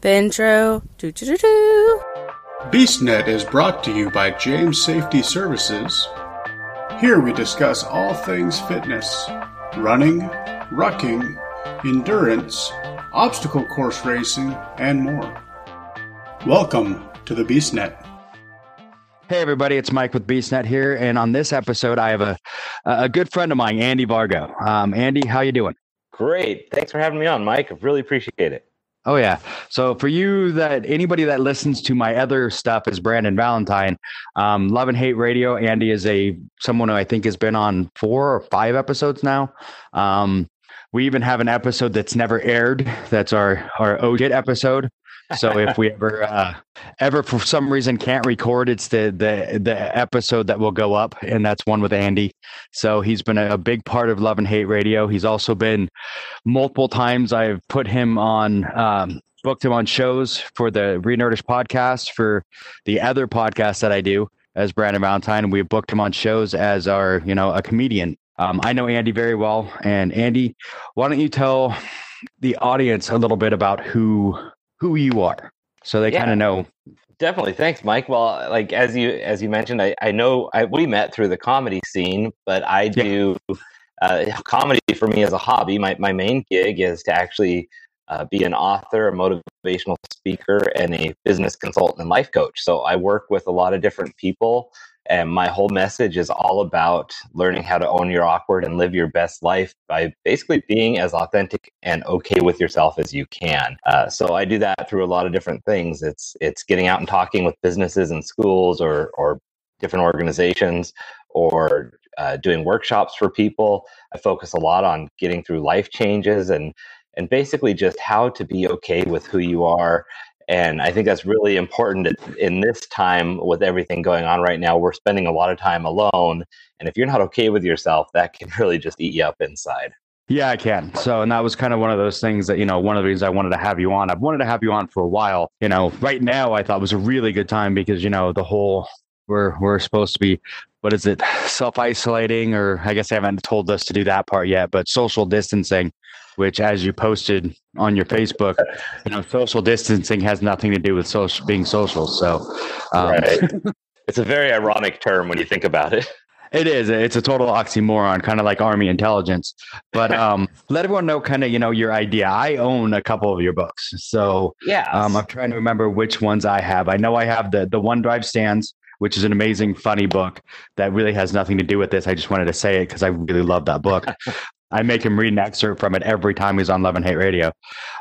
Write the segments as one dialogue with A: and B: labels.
A: The intro. Do do do do.
B: BeastNet is brought to you by James Safety Services. Here we discuss all things fitness, running, rucking, endurance, obstacle course racing, and more. Welcome to the BeastNet.
C: Hey everybody, it's Mike with BeastNet here, and on this episode, I have a a good friend of mine, Andy Vargo. Um, Andy, how you doing?
D: Great, thanks for having me on, Mike. I really appreciate it.
C: Oh yeah. So for you that anybody that listens to my other stuff is Brandon Valentine, um, Love and Hate Radio. Andy is a someone who I think has been on four or five episodes now. Um, we even have an episode that's never aired. That's our our OJIT episode. So if we ever uh, ever for some reason can't record, it's the the the episode that will go up, and that's one with Andy. So he's been a, a big part of Love and Hate Radio. He's also been multiple times. I've put him on. Um, booked him on shows for the Renerdish podcast for the other podcast that I do as Brandon Valentine. We've booked him on shows as our, you know, a comedian. Um, I know Andy very well. And Andy, why don't you tell the audience a little bit about who who you are so they
D: Yeah.
C: kind of know
D: Definitely, thanks, Mike. Well, like as you as you mentioned, I, I know I, we met through the comedy scene, but I
C: Yeah.
D: do uh, comedy for me as a hobby. My my main gig is to actually uh, be an author, a motivational speaker, and a business consultant and life coach. So I work with a lot of different people, and my whole message is all about learning how to own your awkward and live your best life by basically being as authentic and okay with yourself as you can. Uh, so I do that through a lot of different things. It's it's getting out and talking with businesses and schools or or different organizations or uh, doing workshops for people. I focus a lot on getting through life changes and and basically just how to be okay with who you are. And I think that's really important in- this time with everything going on right now. We're spending a lot of time alone. And if you're not okay with yourself, that can really just eat you up inside.
C: Yeah, I can. So, and that was kind of one of those things that, you know, one of the reasons I wanted to have you on. I've wanted to have you on for a while. You know, right now I thought was a really good time because, you know, the whole we're we're supposed to be what is it, self isolating or I guess they haven't told us to do that part yet, but social distancing, which as you posted on your Facebook, you know, social distancing has nothing to do with social being social. So um,
D: Right. it's a very ironic term when you think about it.
C: It is. It's a total oxymoron, kind of like army intelligence. But um, let everyone know, kind of, you know, your idea. I own a couple of your books, so
D: Yeah.
C: um, I'm trying to remember which ones I have. I know I have the the One Drive Stands, which is an amazing, funny book that really has nothing to do with this. I just wanted to say it because I really love that book. I make him read an excerpt from it every time he's on Love and Hate Radio.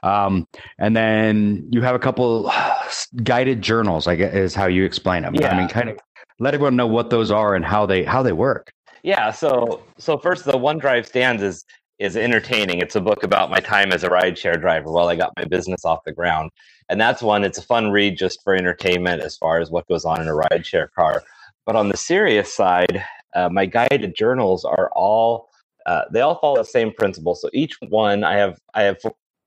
C: Um, and then you have a couple guided journals, I guess is how you explain them.
D: Yeah.
C: I mean, kind of let everyone know what those are and how they how they work.
D: Yeah, so so first the One Drive Stands is is entertaining. It's a book about my time as a rideshare driver while I got my business off the ground. And that's one, it's a fun read just for entertainment as far as what goes on in a rideshare car. But on the serious side, uh, my guided journals are all uh, they all follow the same principle. So each one I have I have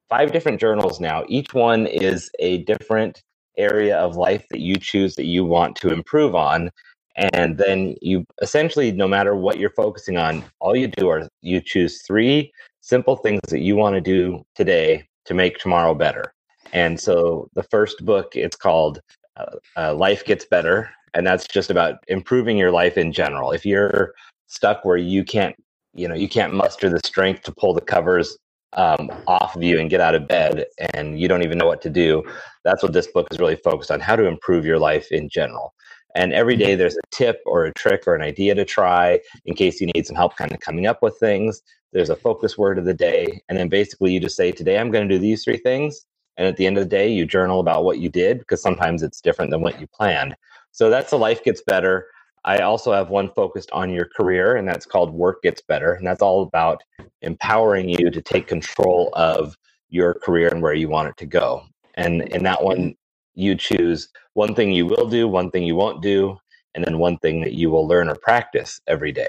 D: five different journals now. Each one is a different area of life that you choose that you want to improve on and then you essentially no matter what you're focusing on all you do are you choose three simple things that you want to do today to make tomorrow better and so the first book it's called uh, uh, life gets better and that's just about improving your life in general if you're stuck where you can't you know you can't muster the strength to pull the covers um, off of you and get out of bed and you don't even know what to do that's what this book is really focused on how to improve your life in general and every day there's a tip or a trick or an idea to try in case you need some help kind of coming up with things. There's a focus word of the day. And then basically you just say, today I'm going to do these three things. And at the end of the day, you journal about what you did because sometimes it's different than what you planned. So that's the life gets better. I also have one focused on your career, and that's called Work Gets Better. And that's all about empowering you to take control of your career and where you want it to go. And in that one, you choose one thing you will do, one thing you won't do, and then one thing that you will learn or practice every day.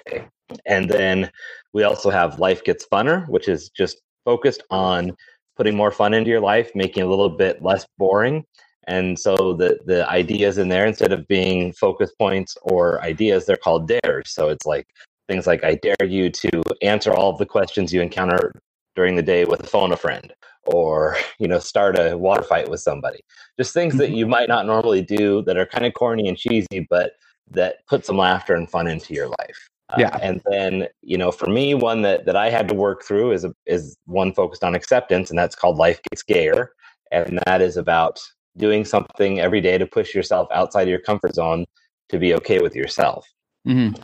D: And then we also have Life Gets Funner, which is just focused on putting more fun into your life, making it a little bit less boring. And so the the ideas in there, instead of being focus points or ideas, they're called dares. So it's like things like I dare you to answer all of the questions you encounter during the day with a phone a friend, or you know start a water fight with somebody just things that
C: Mhm.
D: you might not normally do that are kind of corny and cheesy but that put some laughter and fun into your life Uh,
C: Yeah.
D: and then you know for me one that that i had to work through is a, is one focused on acceptance and that's called life gets gayer and that is about doing something every day to push yourself outside of your comfort zone to be okay with yourself
C: Mhm.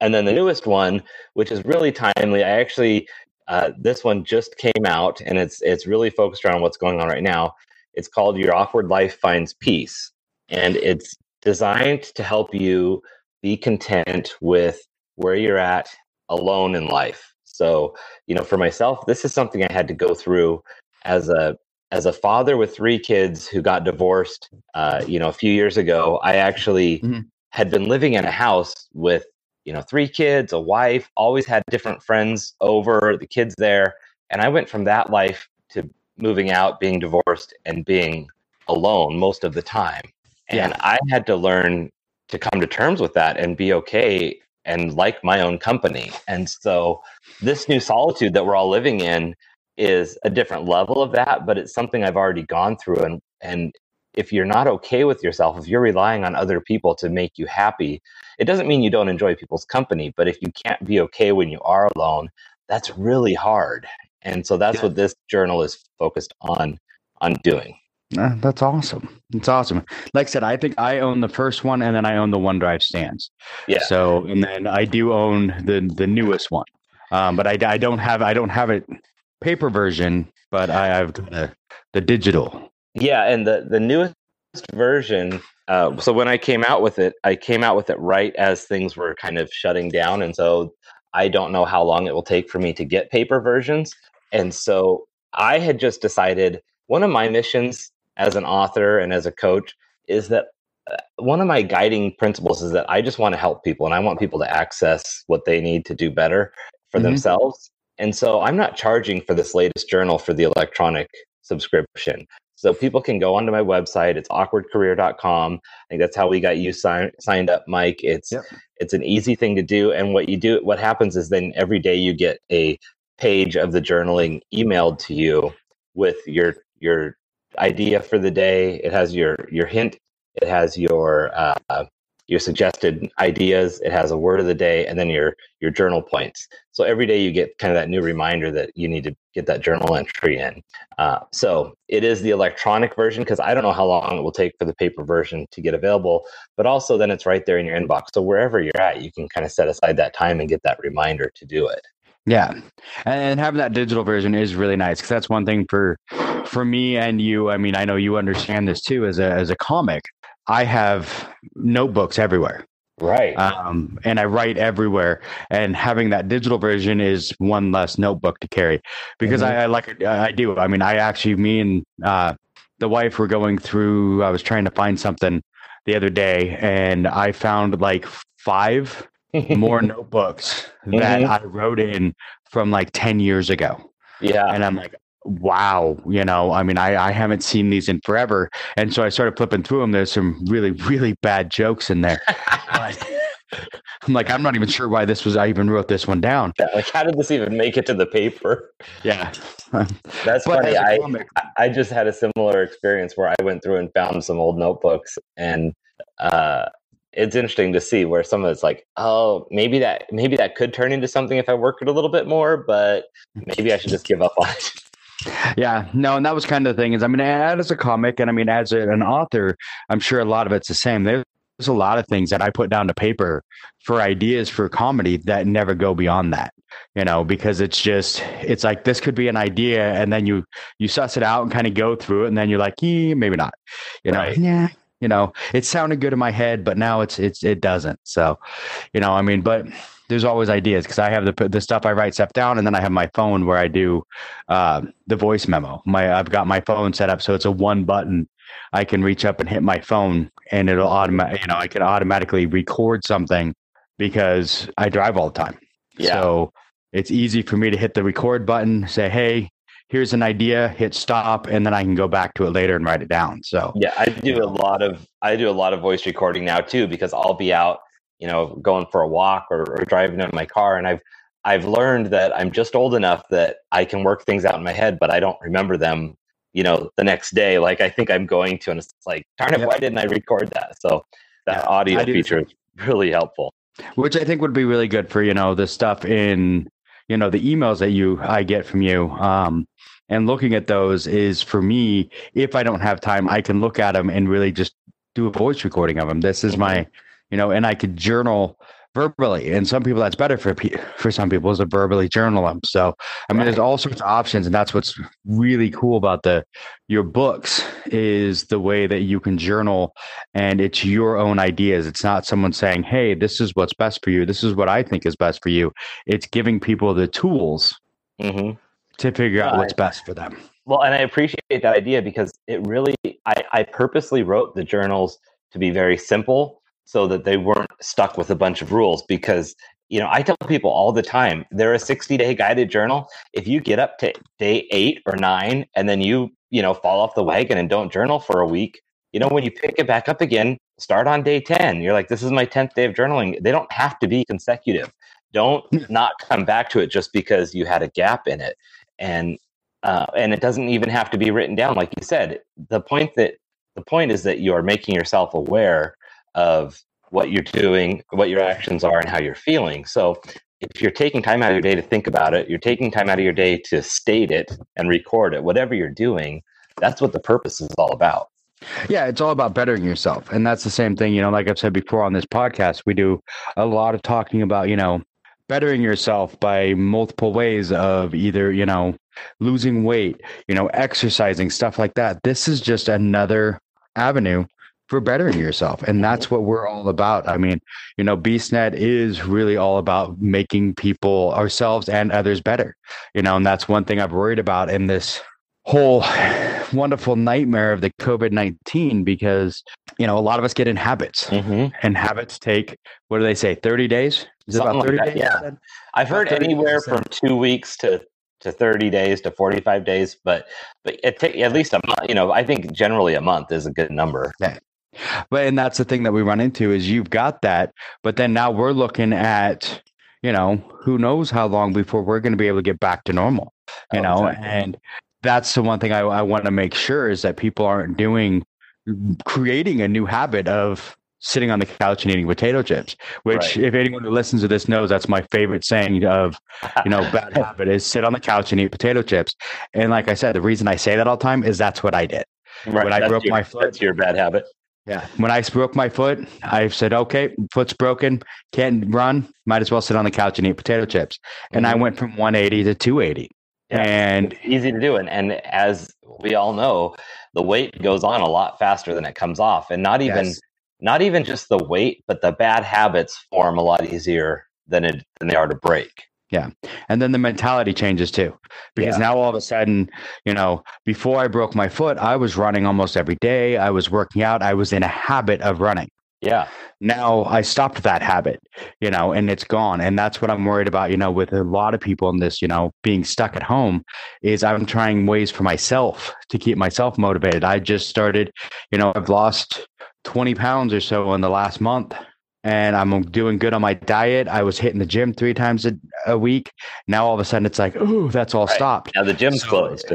D: and then the newest one, which is really timely, I actually uh, this one just came out, and it's it's really focused around what's going on right now. It's called Your Awkward Life Finds Peace, and it's designed to help you be content with where you're at alone in life. So, you know, for myself, this is something I had to go through as a as a father with three kids who got divorced. Uh, you know, a few years ago, I actually
C: Mhm.
D: had been living in a house with you know three kids, a wife, always had different friends over, the kids there, and I went from that life to moving out, being divorced, and being alone most of the time. And I had to learn to come to terms with that and be okay and like my own company. And so this new solitude that we're all living in is a different level of that, but it's something I've already gone through and and if you're not okay with yourself, if you're relying on other people to make you happy, it doesn't mean you don't enjoy people's company, but if you can't be okay when you are alone, that's really hard. And so that's
C: Yeah.
D: what this journal is focused on on doing.
C: Uh, that's awesome. It's awesome. Like I said, I think I own the first one, and then I own the One Drive Stands.
D: Yeah.
C: So, and then I do own the the newest one, um, but I, I don't have I don't have it paper version, but I have the the digital.
D: Yeah, and the the newest version. Uh, so when I came out with it, I came out with it right as things were kind of shutting down, and so I don't know how long it will take for me to get paper versions. And so I had just decided one of my missions as an author and as a coach is that uh, one of my guiding principles is that I just want to help people and I want people to access what they need to do better for
C: Mhm.
D: themselves. And so I'm not charging for this latest journal for the electronic subscription. So people can go onto my website. It's awkwardcareer.com. I think that's how we got you sign, signed up, Mike. It's
C: Yep.
D: it's an easy thing to do. And what you do, what happens is then every day you get a page of the journaling emailed to you with your your idea for the day. It has your your hint. It has your uh, your suggested ideas. It has a word of the day, and then your your journal points. So every day you get kind of that new reminder that you need to get that journal entry in. Uh, so it is the electronic version because I don't know how long it will take for the paper version to get available. But also then it's right there in your inbox. So wherever you're at, you can kind of set aside that time and get that reminder to do it.
C: Yeah, and having that digital version is really nice because that's one thing for for me and you. I mean, I know you understand this too. As a as a comic, I have notebooks everywhere.
D: Right.
C: um, and I write everywhere. And having that digital version is one less notebook to carry because
D: Mhm.
C: I, I like it. I do. I mean, I actually, me and uh, the wife were going through. I was trying to find something the other day, and I found like five more notebooks that
D: Mhm.
C: I wrote in from like ten years ago,
D: yeah.
C: and I'm like. Wow, you know, I mean, I, I haven't seen these in forever. And so I started flipping through them. There's some really, really bad jokes in there. But I'm like, I'm not even sure why this was. I even wrote this one down.
D: Yeah, like how did this even make it to the paper?
C: Yeah,
D: That's funny.
C: comic-
D: I- I just had a similar experience where I went through and found some old notebooks, and uh, it's interesting to see where some of it's like, oh, maybe that maybe that could turn into something if I work it a little bit more, but maybe I should just give up on it.
C: yeah, no, and that was kind of the thing. Is I mean, as a comic, and I mean, as an author, I'm sure a lot of it's the same. There's a lot of things that I put down to paper for ideas for comedy that never go beyond that. You know, because it's just it's like this could be an idea, and then you you suss it out and kind of go through it, and then you're like, eh, maybe not. You know,
D: Right.
C: yeah. You know, it sounded good in my head, but now it's it's it doesn't. So, you know, I mean, but there's always ideas because I have the the stuff I write stuff down, and then I have my phone where I do uh, the voice memo. My I've got my phone set up so it's a one button. I can reach up and hit my phone, and it'll automatic. You know, I can automatically record something because I drive all the time.
D: Yeah.
C: So it's easy for me to hit the record button, say, "Hey, here's an idea," hit stop, and then I can go back to it later and write it down. So
D: Yeah, I do a lot of I do a lot of voice recording now too because I'll be out, you know, going for a walk or, or driving in my car, and I've I've learned that I'm just old enough that I can work things out in my head, but I don't remember them, you know, the next day. Like I think I'm going to, and it's like, darn it, why didn't I record that? So that
C: Yeah,
D: audio
C: I do the
D: feature is really helpful.
C: which I think would be really good for you know the stuff in you know the emails that you I get from you. Um, and looking at those is for me, if I don't have time, I can look at them and really just do a voice recording of them. This is my, you know, and I could journal verbally. And some people that's better for pe- for some people is to verbally journal them. So I mean, there's all sorts of options, and that's what's really cool about the your books is the way that you can journal and it's your own ideas. It's not someone saying, "Hey, this is what's best for you. This is what I think is best for you." It's giving people the tools
D: hmm
C: to figure out what's best for them.
D: Well, and I appreciate that idea because it really, I, I purposely wrote the journals to be very simple so that they weren't stuck with a bunch of rules. Because, you know, I tell people all the time they're a 60 day guided journal. If you get up to day eight or nine and then you, you know, fall off the wagon and don't journal for a week, you know, when you pick it back up again, start on day 10. You're like, this is my 10th day of journaling. They don't have to be consecutive. Don't not come back to it just because you had a gap in it. And uh, and it doesn't even have to be written down like you said the point that the point is that you are making yourself aware of what you're doing what your actions are and how you're feeling so if you're taking time out of your day to think about it you're taking time out of your day to state it and record it whatever you're doing that's what the purpose is all about
C: Yeah, it's all about bettering yourself. And that's the same thing, you know, like I've said before on this podcast, we do a lot of talking about, you know, bettering yourself by multiple ways of either, you know, losing weight, you know, exercising, stuff like that. This is just another avenue for bettering yourself. And that's what we're all about. I mean, you know, BeastNet is really all about making people, ourselves and others better, you know, and that's one thing I've worried about in this whole wonderful nightmare of the COVID 19 because, you know, a lot of us get in habits
D: mm-hmm.
C: and habits take, what do they say, 30 days? Is it
D: Something
C: about
D: like that,
C: days?
D: yeah. i've heard anywhere
C: days,
D: from two weeks to to 30 days to 45 days but but it take at least a month you know i think generally a month is a good number
C: But and that's the thing that we run into is you've got that, but then now we're looking at, you know, who knows how long before we're going to be able to get back to normal, you
D: Oh,
C: know,
D: exactly.
C: and that's the one thing I, I want to make sure is that people aren't doing, creating a new habit of sitting on the couch and eating potato chips. Which,
D: Right.
C: if anyone who listens to this knows, that's my favorite saying of you know bad habit is sit on the couch and eat potato chips. And like I said, the reason I say that all the time is that's what I did.
D: right
C: when I
D: that's
C: broke
D: your,
C: my foot-
D: that's your bad habit
C: Yeah. When I broke my foot, I said, okay, foot's broken, can't run, might as well sit on the couch and eat potato chips. And I
D: Mhm.
C: went from 180 to 280.
D: Yeah.
C: And
D: easy to do and, and as we all know the weight goes on a lot faster than it comes off and not even
C: Yes.
D: not even just the weight but the bad habits form a lot easier than it than they are to break
C: and then the mentality changes too. Because
D: Yeah.
C: now all of a sudden, you know, before I broke my foot, I was running almost every day. I was working out. I was in a habit of running.
D: yeah
C: now I stopped that habit, you know, and it's gone. And that's what I'm worried about, you know, with a lot of people in this, you know, being stuck at home is I'm trying ways for myself to keep myself motivated. I just started, you know, I've lost 20 pounds or so in the last month and I'm doing good on my diet. I was hitting the gym three times a, a week. Now all of a sudden it's like, oh, that's all
D: Right.
C: stopped.
D: now the gym's
C: So-
D: closed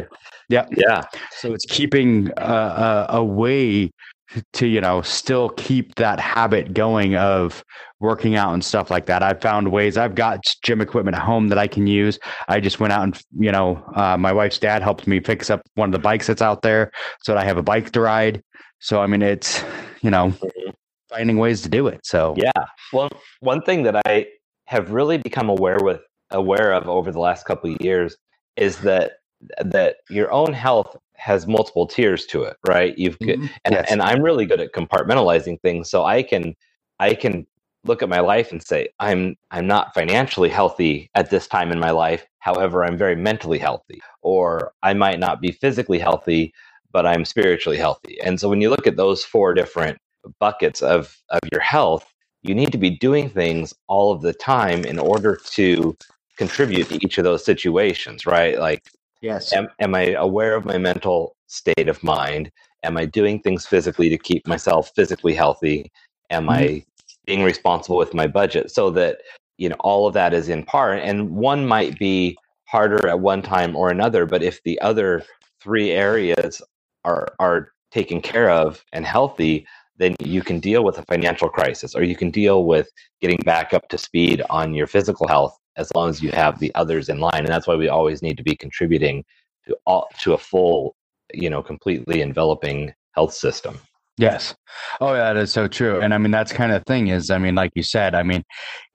C: Yeah.
D: yeah
C: So it's keeping uh, a, a way to, you know, still keep that habit going of working out and stuff like that. I've found ways. I've got gym equipment at home that I can use. I just went out and, you know, uh, my wife's dad helped me fix up one of the bikes that's out there so that I have a bike to ride. So, I mean, it's, you know,
D: Mhm.
C: Finding ways to do it. So,
D: Yeah. Well, one thing that I have really become aware with aware of over the last couple of years is that that your own health has multiple tiers to it, right? You've got,
C: Mhm.
D: and,
C: Yes.
D: and I'm really good at compartmentalizing things, so I can I can look at my life and say I'm I'm not financially healthy at this time in my life. However, I'm very mentally healthy, or I might not be physically healthy, but I'm spiritually healthy. And so when you look at those four different buckets of of your health, you need to be doing things all of the time in order to contribute to each of those situations, right? Like
C: yes.
D: am, am I aware of my mental state of mind? Am I doing things physically to keep myself physically healthy? Am I mm-hmm. being responsible with my budget so that you know all of that is in part and one might be harder at one time or another but if the other three areas are are taken care of and healthy then you can deal with a financial crisis or you can deal with getting back up to speed on your physical health as long as you have the others in line and that's why we always need to be contributing to all to a full you know completely enveloping health system
C: Yes. Oh, yeah, that is so true. And I mean, that's kind of thing is, I mean, like you said, I mean,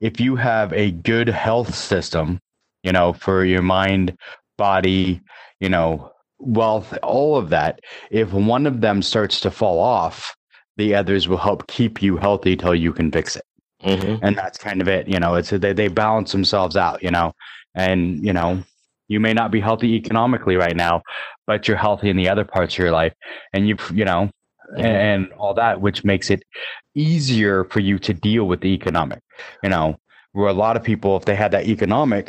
C: if you have a good health system, you know, for your mind, body, you know, wealth, all of that, if one of them starts to fall off, the others will help keep you healthy till you can fix it.
D: mm-hmm.
C: And that's kind of it. You know, it's they, they balance themselves out, you know, and, you know, you may not be healthy economically right now, but you're healthy in the other parts of your life. And you've you know,
D: Mhm.
C: and all that, which makes it easier for you to deal with the economic. You know, where a lot of people, if they had that economic,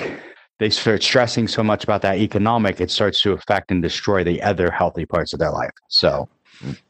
C: they start stressing so much about that economic, it starts to affect and destroy the other healthy parts of their life. So,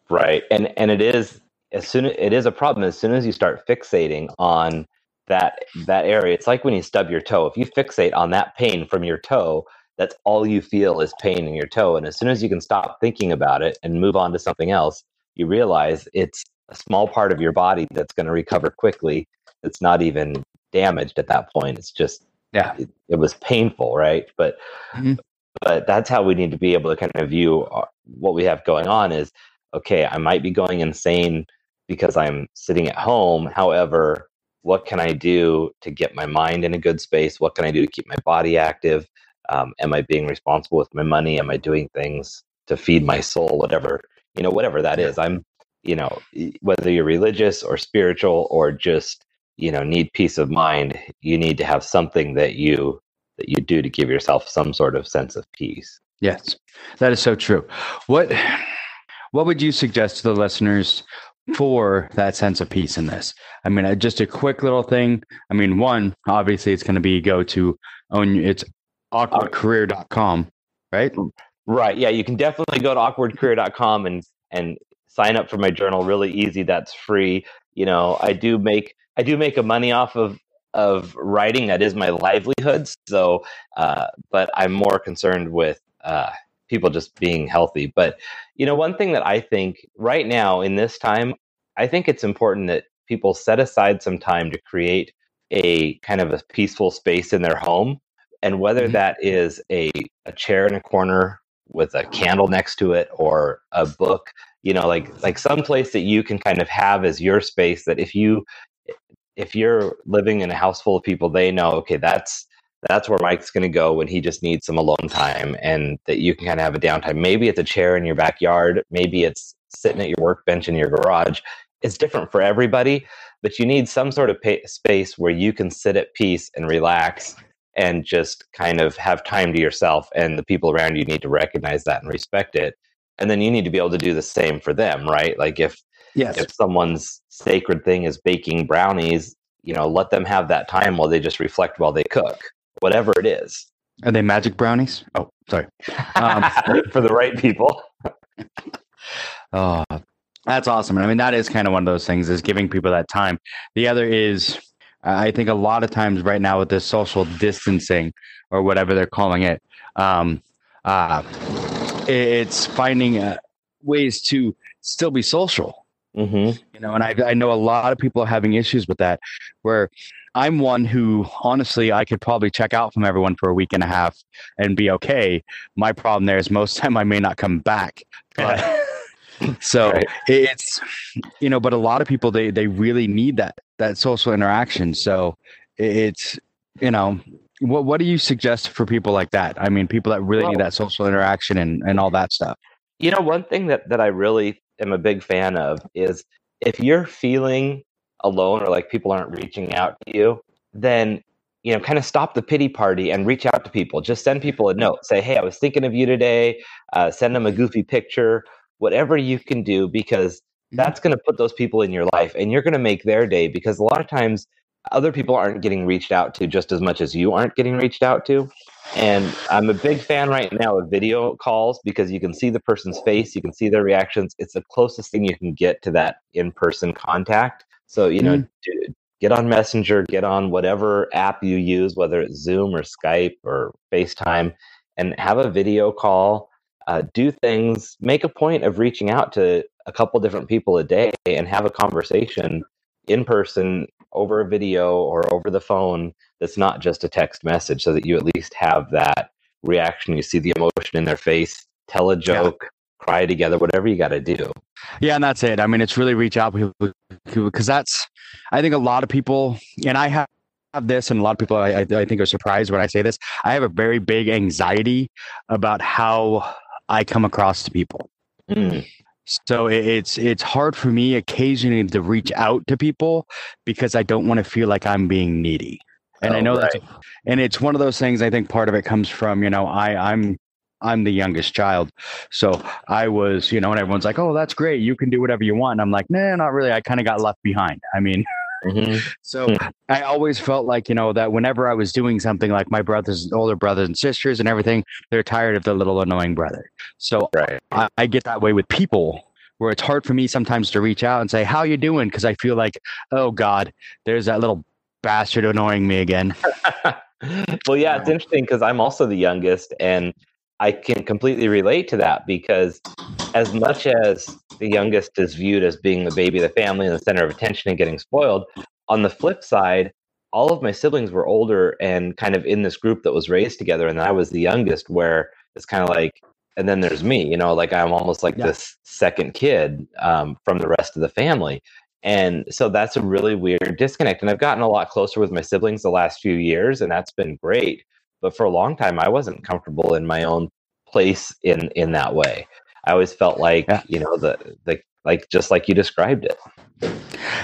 D: right and and it is as soon as it is a problem as soon as you start fixating on that that area it's like when you stub your toe if you fixate on that pain from your toe that's all you feel is pain in your toe and as soon as you can stop thinking about it and move on to something else you realize it's a small part of your body that's going to recover quickly it's not even damaged at that point it's just
C: yeah.
D: it, it was painful right but
C: Mhm.
D: but that's how we need to be able to kind of view uh, what we have going on is okay i might be going insane because i'm sitting at home. However what can i do to get my mind in a good space? What can i do to keep my body active? Um, am i being responsible with my money? Am i doing things to feed my soul? Whatever you know whatever that is. I'm you know whether you're religious or spiritual or just you know need peace of mind you need to have something that you that you do to give yourself some sort of sense of peace.
C: Yes, that is so true. What what would you suggest to the listeners for that sense of peace in this? I mean, just a quick little thing. I mean, one, obviously it's going to be go to own it's awkwardcareer.com, right?
D: Right. Yeah, you can definitely go to awkwardcareer.com and and sign up for my journal really easy. That's free. You know, I do make I do make a money off of of writing. That is my livelihood. So, uh, but I'm more concerned with uh, people just being healthy. But you know, one thing that I think right now in this time, I think it's important that people set aside some time to create a kind of a peaceful space in their home. And whether
C: Mhm.
D: that is a, a chair in a corner with a candle next to it or a book, you know, like like some place that you can kind of have as your space that if you if you're living in a house full of people, they know, okay, that's that's where Mike's going to go when he just needs some alone time, and that you can kind of have a downtime. Maybe it's a chair in your backyard, maybe it's sitting at your workbench in your garage. It's different for everybody, but you need some sort of pa- space where you can sit at peace and relax and just kind of have time to yourself. And the people around you need to recognize that and respect it. And then you need to be able to do the same for them, right? Like if
C: Yes.
D: if someone's sacred thing is baking brownies, you know, let them have that time while they just reflect while they cook, whatever it is.
C: Are they magic brownies? Oh, sorry. Um,
D: For the right people.
C: Oh, that's awesome. I mean, that is kind of one of those things is giving people that time. The other is, I think a lot of times right now with this social distancing or whatever they're calling it, um, uh, it's finding uh, ways to still be social.
D: hmm
C: You know, and I, I know a lot of people are having issues with that. Where I'm one who, honestly, I could probably check out from everyone for a week and a half and be okay. My problem there is most time I may not come back. But, so
D: Right.
C: it's you know, but a lot of people they they really need that that social interaction. So it's you know. What what do you suggest for people like that? I mean, people that really need that social interaction and, and all that stuff.
D: You know, one thing that, that I really am a big fan of is if you're feeling alone or like people aren't reaching out to you, then you know, kind of stop the pity party and reach out to people. Just send people a note. Say, "Hey, I was thinking of you today." Uh, send them a goofy picture, whatever you can do, because
C: Mhm.
D: that's going to put those people in your life, and you're going to make their day. Because a lot of times, other people aren't getting reached out to just as much as you aren't getting reached out to. And I'm a big fan right now of video calls because you can see the person's face, you can see their reactions. It's the closest thing you can get to that in person contact. So, you know, do, get on Messenger, get on whatever app you use, whether it's Zoom or Skype or FaceTime, and have a video call. Uh, do things, make a point of reaching out to a couple different people a day and have a conversation in person over a video or over the phone that's not just a text message so that you at least have that reaction you see the emotion in their face tell a joke yeah. cry together whatever you got to do
C: yeah and that's it i mean it's really reach out because that's i think a lot of people and i have have this, and a lot of people I, I, think are surprised when I say this. I have a very big anxiety about how I come across to people. Mm. So it's it's hard for me occasionally to reach out to people because I don't want to feel like I'm being needy. And oh, I know right. that's and it's one of those things I think part of it comes from, you know, I I'm I'm the youngest child. So I was, you know, and everyone's like, "Oh, that's great. You can do whatever you want." And I'm like, "Nah, not really. I kind of got left behind." I mean, Mm-hmm. So. I always felt like, you know, that whenever I was doing something like my brothers, and older brothers and sisters and everything, they're tired of the little annoying brother. So right. I, I get that way with people where it's hard for me sometimes to reach out and say, how you doing? Cause I feel like, oh God, there's that little bastard annoying me again.
D: well, yeah, it's interesting because I'm also the youngest and I can completely relate to that because as much as the youngest is viewed as being the baby of the family and the center of attention and getting spoiled, on the flip side, all of my siblings were older and kind of in this group that was raised together, and I was the youngest, where it's kind of like, and then there's me, you know, like I'm almost like yeah. this second kid um, from the rest of the family. And so that's a really weird disconnect. And I've gotten a lot closer with my siblings the last few years, and that's been great but for a long time i wasn't comfortable in my own place in in that way i always felt like yeah. you know the the like just like you described it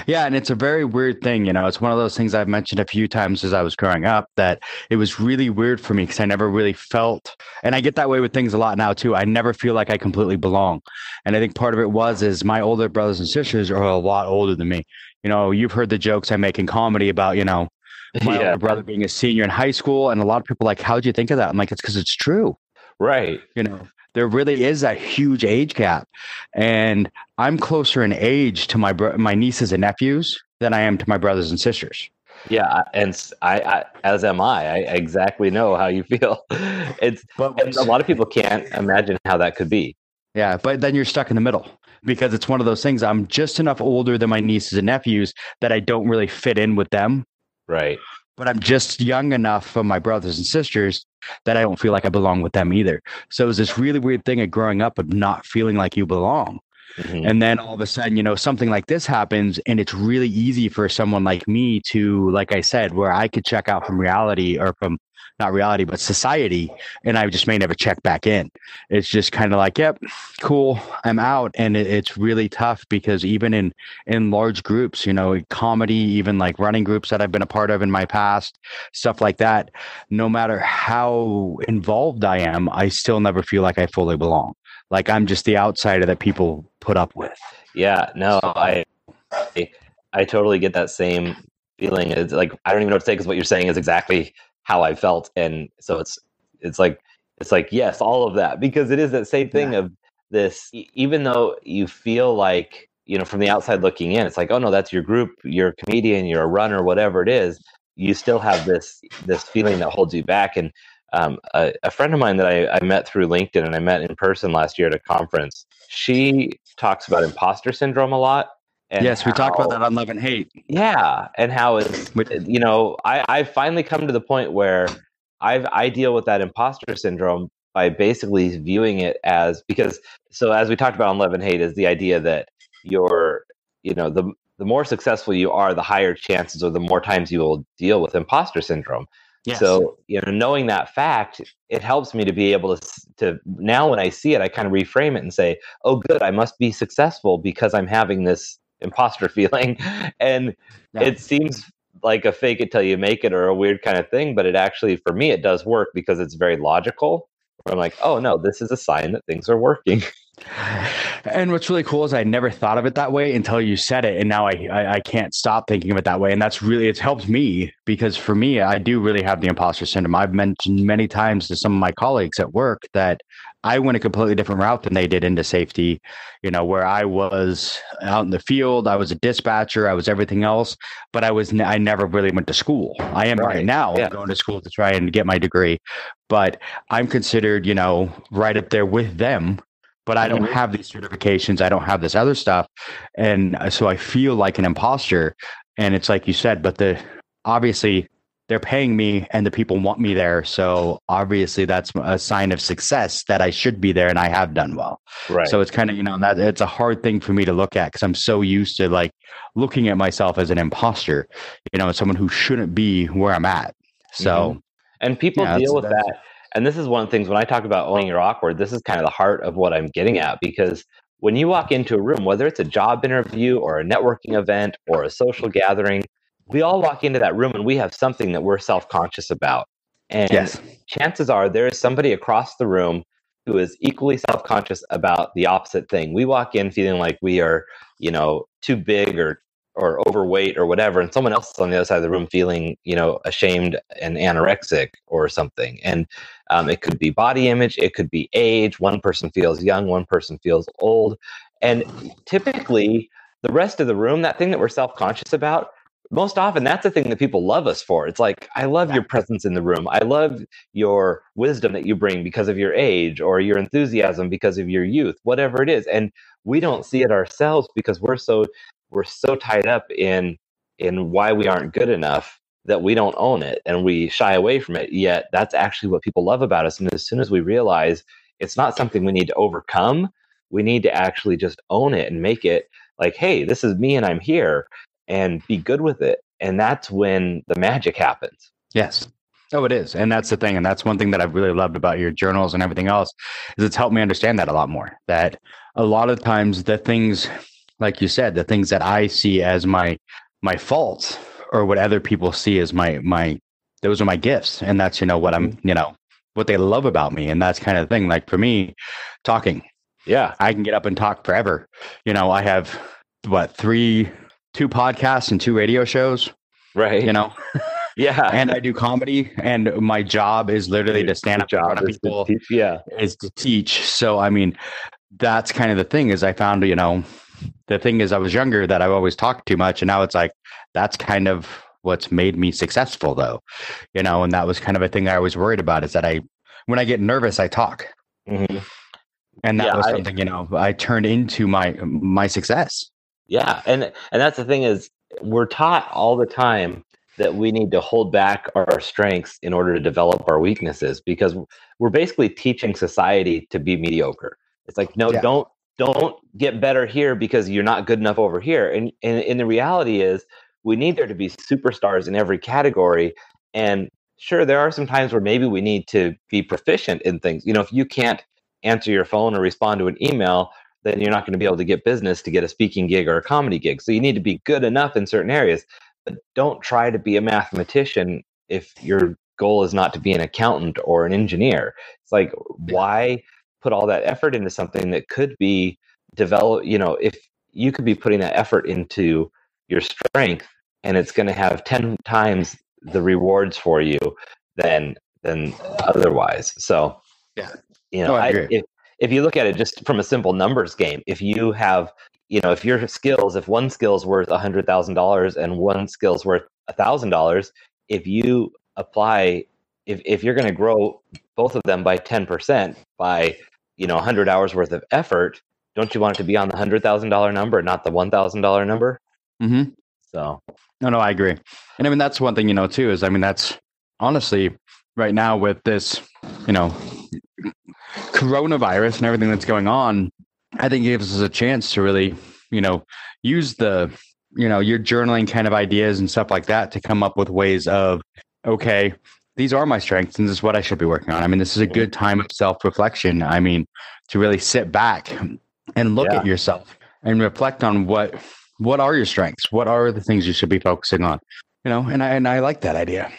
C: yeah, and it's a very weird thing, you know. It's one of those things I've mentioned a few times as I was growing up that it was really weird for me because I never really felt, and I get that way with things a lot now too. I never feel like I completely belong, and I think part of it was is my older brothers and sisters are a lot older than me. You know, you've heard the jokes I make in comedy about, you know, my yeah. older brother being a senior in high school, and a lot of people like, "How'd you think of that?" I'm like, "It's because it's true."
D: Right.
C: You know, there really is a huge age gap, and I'm closer in age to my bro- my nieces and nephews than I am to my brothers and sisters.
D: Yeah, and I, I, as am I. I exactly know how you feel. It's but a lot of people can't imagine how that could be.
C: Yeah, but then you're stuck in the middle because it's one of those things. I'm just enough older than my nieces and nephews that I don't really fit in with them.
D: Right.
C: But I'm just young enough for my brothers and sisters that I don't feel like I belong with them either. So it was this really weird thing of growing up of not feeling like you belong. Mm-hmm. And then all of a sudden, you know, something like this happens, and it's really easy for someone like me to, like I said, where I could check out from reality or from not reality, but society. And I just may never check back in. It's just kind of like, yep, cool, I'm out. And it, it's really tough because even in in large groups, you know, comedy, even like running groups that I've been a part of in my past, stuff like that, no matter how involved I am, I still never feel like I fully belong. Like I'm just the outsider that people put up with.
D: Yeah, no, I I totally get that same feeling. It's like I don't even know what to say because what you're saying is exactly how I felt, and so it's it's like it's like yes, all of that because it is that same thing yeah. of this. Even though you feel like you know from the outside looking in, it's like oh no, that's your group, you're a comedian, you're a runner, whatever it is. You still have this this feeling that holds you back, and um, a, a, friend of mine that I, I, met through LinkedIn and I met in person last year at a conference, she talks about imposter syndrome a lot.
C: Yes, we talked about that on Love and Hate.
D: Yeah, and how it's you know I I finally come to the point where I've I deal with that imposter syndrome by basically viewing it as because so as we talked about on Love and Hate is the idea that you're you know the the more successful you are, the higher chances or the more times you will deal with imposter syndrome. Yes. So, you know, knowing that fact, it helps me to be able to, to now when I see it, I kind of reframe it and say, oh, good, I must be successful because I'm having this imposter feeling. And yeah. it seems like a fake it till you make it or a weird kind of thing, but it actually, for me, it does work because it's very logical. I'm like, oh, no, this is a sign that things are working.
C: And what's really cool is I never thought of it that way until you said it, and now I, I, I can't stop thinking of it that way. And that's really it's helped me because for me, I do really have the imposter syndrome. I've mentioned many times to some of my colleagues at work that I went a completely different route than they did into safety, you know, where I was out in the field, I was a dispatcher, I was everything else, but I was, I never really went to school. I am right, right now yeah. going to school to try and get my degree, but I'm considered, you know, right up there with them but I don't mm-hmm. have these certifications. I don't have this other stuff. And uh, so I feel like an imposter. And it's like you said, but the obviously they're paying me and the people want me there. So obviously that's a sign of success that I should be there and I have done well. Right. So it's kind of, you know, that it's a hard thing for me to look at because I'm so used to like looking at myself as an imposter, you know, someone who shouldn't be where I'm at. So, mm-hmm.
D: and people yeah, deal with that and this is one of the things when I talk about owning your awkward, this is kind of the heart of what I'm getting at because when you walk into a room, whether it's a job interview or a networking event or a social gathering, we all walk into that room and we have something that we're self conscious about. And yes. chances are there is somebody across the room who is equally self conscious about the opposite thing. We walk in feeling like we are, you know, too big or or overweight or whatever, and someone else is on the other side of the room feeling, you know, ashamed and anorexic or something. And um, it could be body image, it could be age. One person feels young, one person feels old. And typically, the rest of the room, that thing that we're self conscious about, most often that's the thing that people love us for. It's like, I love your presence in the room. I love your wisdom that you bring because of your age or your enthusiasm because of your youth, whatever it is. And we don't see it ourselves because we're so we're so tied up in in why we aren't good enough that we don't own it and we shy away from it yet that's actually what people love about us and as soon as we realize it's not something we need to overcome we need to actually just own it and make it like hey this is me and i'm here and be good with it and that's when the magic happens
C: yes Oh, it is. And that's the thing. And that's one thing that I've really loved about your journals and everything else is it's helped me understand that a lot more. That a lot of times the things like you said, the things that I see as my my faults or what other people see as my my those are my gifts. And that's, you know, what I'm, mm-hmm. you know, what they love about me. And that's kind of the thing. Like for me, talking. Yeah. I can get up and talk forever. You know, I have what, three two podcasts and two radio shows.
D: Right.
C: You know?
D: Yeah.
C: and I do comedy and my job is literally to stand up in front of people.
D: Teach, yeah.
C: Is to teach. So I mean, that's kind of the thing is I found, you know, the thing is, I was younger that I've always talked too much, and now it's like that's kind of what's made me successful, though. You know, and that was kind of a thing I was worried about is that I, when I get nervous, I talk, mm-hmm. and that yeah, was something I, you know I turned into my my success.
D: Yeah, and and that's the thing is we're taught all the time that we need to hold back our strengths in order to develop our weaknesses because we're basically teaching society to be mediocre. It's like no, yeah. don't don't get better here because you're not good enough over here. And, and, and the reality is, we need there to be superstars in every category. And sure, there are some times where maybe we need to be proficient in things. You know, if you can't answer your phone or respond to an email, then you're not going to be able to get business to get a speaking gig or a comedy gig. So you need to be good enough in certain areas. But don't try to be a mathematician if your goal is not to be an accountant or an engineer. It's like, why? put all that effort into something that could be develop you know if you could be putting that effort into your strength and it's going to have 10 times the rewards for you than than otherwise so
C: yeah
D: you know I, if, if you look at it just from a simple numbers game if you have you know if your skills if one skill is worth a hundred thousand dollars and one skill is worth a thousand dollars if you apply if, if you're going to grow both of them by 10% by you know 100 hours worth of effort don't you want it to be on the $100000 number not the $1000 number?
C: Mm-hmm.
D: so.
C: No no i agree. And i mean that's one thing you know too is i mean that's honestly right now with this you know coronavirus and everything that's going on i think it gives us a chance to really you know use the you know your journaling kind of ideas and stuff like that to come up with ways of okay these are my strengths and this is what I should be working on. I mean, this is a good time of self reflection. I mean, to really sit back and look yeah. at yourself and reflect on what what are your strengths? What are the things you should be focusing on? You know, and I and I like that idea.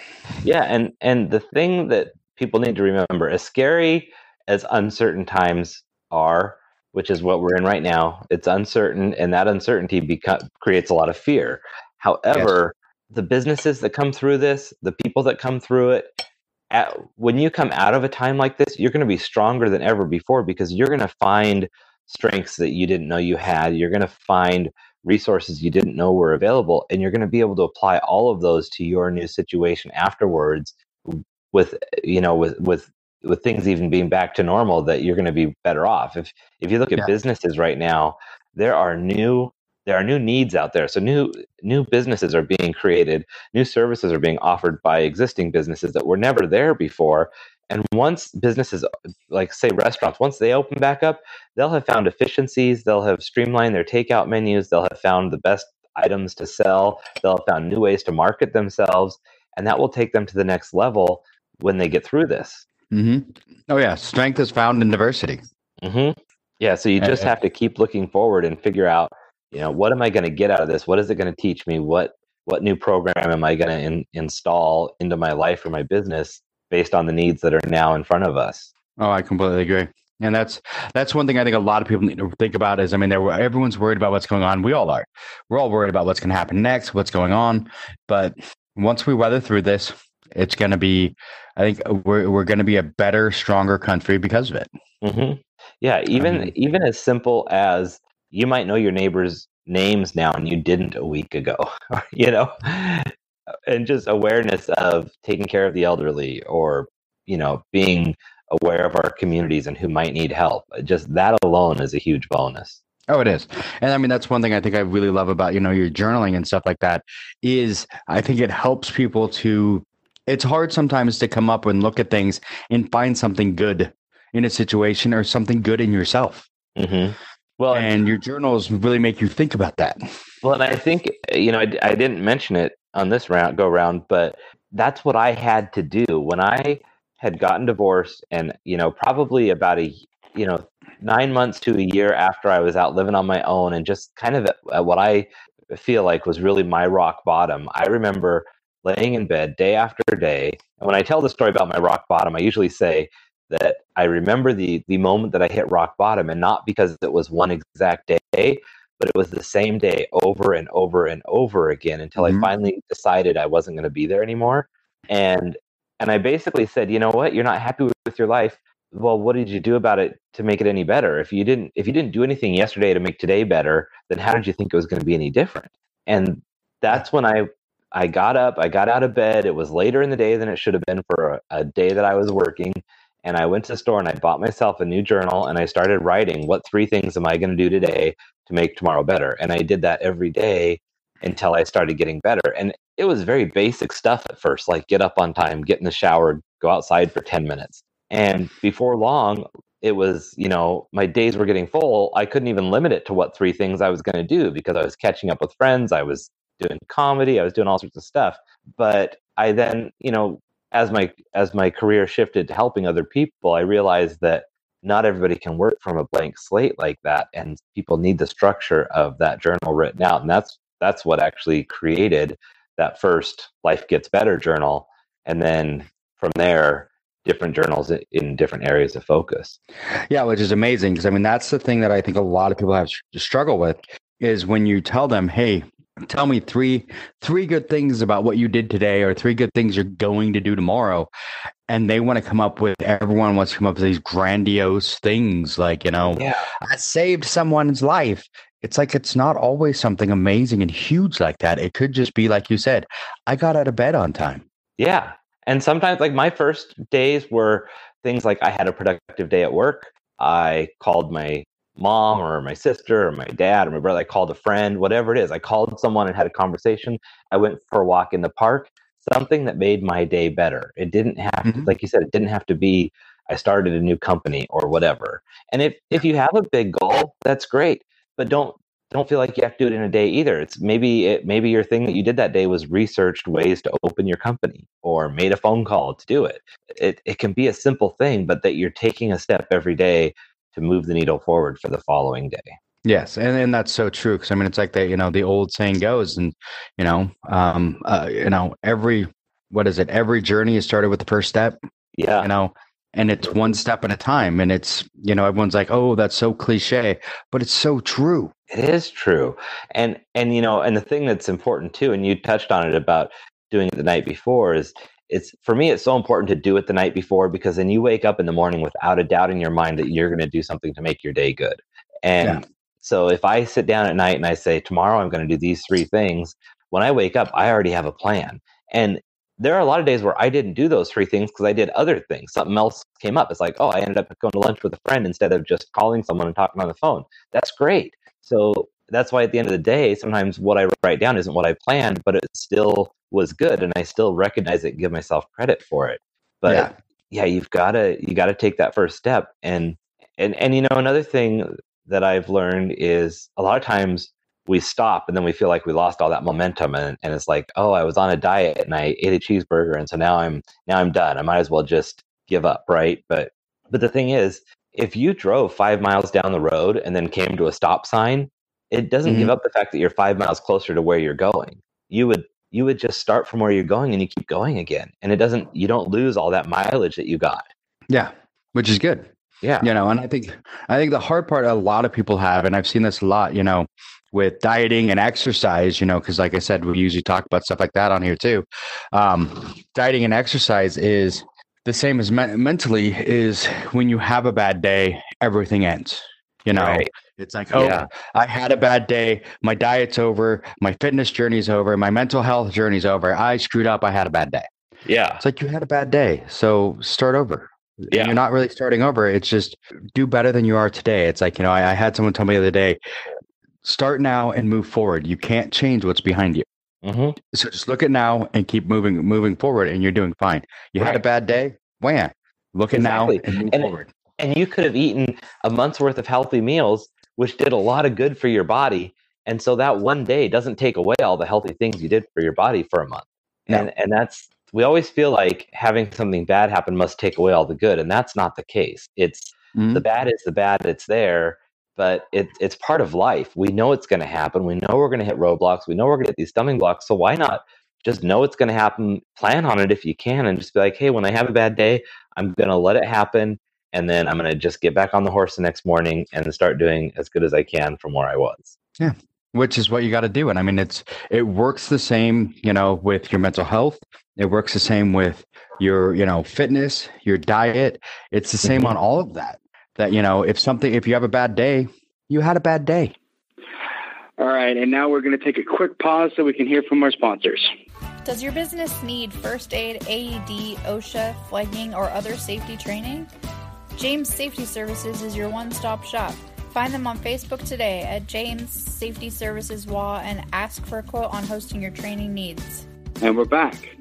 D: Yeah, and and the thing that people need to remember, as scary as uncertain times are, which is what we're in right now, it's uncertain, and that uncertainty beca- creates a lot of fear. However, yes the businesses that come through this, the people that come through it, at, when you come out of a time like this, you're going to be stronger than ever before because you're going to find strengths that you didn't know you had. You're going to find resources you didn't know were available, and you're going to be able to apply all of those to your new situation afterwards. With you know, with with with things even being back to normal, that you're going to be better off. If if you look at yeah. businesses right now, there are new there are new needs out there. So new new businesses are being created, new services are being offered by existing businesses that were never there before. And once businesses like say restaurants, once they open back up, they'll have found efficiencies, they'll have streamlined their takeout menus, they'll have found the best items to sell, they'll have found new ways to market themselves, and that will take them to the next level when they get through this.
C: Mm-hmm. Oh yeah, strength is found in diversity.
D: Mm-hmm. Yeah, so you just have to keep looking forward and figure out you know what am i going to get out of this? What is it going to teach me? What what new program am i going to in, install into my life or my business based on the needs that are now in front of us?
C: Oh i completely agree. And that's that's one thing i think a lot of people need to think about is i mean everyone's worried about what's going on. We all are. We're all worried about what's going to happen next what's going on. But once we weather through this it's going to be i think we're, we're going to be a better stronger country because of it
D: mm-hmm. yeah even even as simple as you might know your neighbors' names now and you didn't a week ago, you know? And just awareness of taking care of the elderly or, you know, being aware of our communities and who might need help. Just that alone is a huge bonus.
C: Oh, it is. And I mean, that's one thing I think I really love about, you know, your journaling and stuff like that is I think it helps people to, it's hard sometimes to come up and look at things and find something good in a situation or something good in yourself.
D: Mm-hmm.
C: Well, and your journals really make you think about that.
D: Well, and I think you know I, I didn't mention it on this round go round, but that's what I had to do when I had gotten divorced, and you know probably about a you know nine months to a year after I was out living on my own, and just kind of at, at what I feel like was really my rock bottom. I remember laying in bed day after day, and when I tell the story about my rock bottom, I usually say that I remember the the moment that I hit rock bottom, and not because it was one exact day, but it was the same day over and over and over again until mm-hmm. I finally decided I wasn't going to be there anymore. And and I basically said, you know what, you're not happy with your life. Well, what did you do about it to make it any better? If you didn't if you didn't do anything yesterday to make today better, then how did you think it was going to be any different? And that's when I I got up, I got out of bed. It was later in the day than it should have been for a, a day that I was working and I went to the store and I bought myself a new journal and I started writing what three things am I going to do today to make tomorrow better. And I did that every day until I started getting better. And it was very basic stuff at first, like get up on time, get in the shower, go outside for 10 minutes. And before long, it was, you know, my days were getting full. I couldn't even limit it to what three things I was going to do because I was catching up with friends. I was doing comedy. I was doing all sorts of stuff. But I then, you know, as my as my career shifted to helping other people, I realized that not everybody can work from a blank slate like that, and people need the structure of that journal written out, and that's that's what actually created that first Life Gets Better journal, and then from there, different journals in different areas of focus.
C: Yeah, which is amazing because I mean that's the thing that I think a lot of people have to struggle with is when you tell them, "Hey, tell me three three good things about what you did today or three good things you're going to do tomorrow. And they want to come up with everyone wants to come up with these grandiose things like you know yeah. i saved someone's life. It's like it's not always something amazing and huge like that. It could just be like you said i got out of bed on time.
D: Yeah. And sometimes like my first days were things like i had a productive day at work. I called my mom or my sister or my dad or my brother. I called a friend, whatever it is. I called someone and had a conversation. I went for a walk in the park, something that made my day better. It didn't have mm-hmm. to, like you said, it didn't have to be I started a new company or whatever. And if if you have a big goal, that's great. But don't don't feel like you have to do it in a day either. It's maybe it maybe your thing that you did that day was researched ways to open your company or made a phone call to do it. It it can be a simple thing, but that you're taking a step every day to move the needle forward for the following day.
C: Yes, and, and that's so true because I mean it's like that you know the old saying goes, and you know, um, uh, you know every what is it? Every journey is started with the first step.
D: Yeah,
C: you know, and it's one step at a time, and it's you know everyone's like, oh, that's so cliche, but it's so true.
D: It is true, and and you know, and the thing that's important too, and you touched on it about doing it the night before is it's for me it's so important to do it the night before because then you wake up in the morning without a doubt in your mind that you're going to do something to make your day good. And yeah. so if i sit down at night and i say tomorrow i'm going to do these three things when i wake up i already have a plan. And there are a lot of days where i didn't do those three things because i did other things. Something else came up. It's like oh i ended up going to lunch with a friend instead of just calling someone and talking on the phone. That's great. So that's why at the end of the day, sometimes what I write down isn't what I planned, but it still was good, and I still recognize it, and give myself credit for it. But yeah, yeah you've got to you got to take that first step, and and and you know another thing that I've learned is a lot of times we stop and then we feel like we lost all that momentum and, and it's like oh i was on a diet and i ate a cheeseburger and so now i'm now i'm done. I might as well just give up right? But but the thing is if you drove five miles down the road and then came to a stop sign it doesn't mm-hmm. give up the fact that you're five miles closer to where you're going. You would you would just start from where you're going and you keep going again, and it doesn't you don't lose all that mileage that you got.
C: Yeah, which is good.
D: Yeah,
C: you know, and I think I think the hard part a lot of people have, and I've seen this a lot, you know, with dieting and exercise, you know, because like I said, we usually talk about stuff like that on here too. Um, dieting and exercise is the same as me- mentally is when you have a bad day, everything ends. You know, right. It's like, oh, yeah. I had a bad day. My diet's over. My fitness journey's over. My mental health journey's over. I screwed up. I had a bad day.
D: Yeah.
C: It's like you had a bad day. So start over. Yeah. And you're not really starting over. It's just do better than you are today. It's like, you know, I, I had someone tell me the other day, start now and move forward. You can't change what's behind you. Mm-hmm. So just look at now and keep moving, moving forward, and you're doing fine. You right. had a bad day, wham! Look at exactly. now and move and, forward
D: and you could have eaten a month's worth of healthy meals which did a lot of good for your body and so that one day doesn't take away all the healthy things you did for your body for a month and and that's we always feel like having something bad happen must take away all the good and that's not the case. It's mm-hmm. the bad is the bad it's there but it, it's part of life. We know it's going to happen we know we're going to hit roadblocks we know we're going to hit these stumbling blocks so why not just know it's going to happen plan on it if you can and just be like hey when i have a bad day i'm going to let it happen and then I'm going to just get back on the horse the next morning and start doing as good as I can from where I was.
C: Yeah, which is what you got to do. And I mean, it's it works the same, you know, with your mental health. It works the same with your, you know, fitness, your diet. It's the same mm-hmm. on all of that. That you know, if something, if you have a bad day, you had a bad day.
E: All right, and now we're going to take a quick pause so we can hear from our sponsors.
F: Does your business need first aid, AED, OSHA, flagging, or other safety training? James Safety Services is your one stop shop. Find them on Facebook today at James Safety Services WA and ask for a quote on hosting your training needs.
E: And we're back.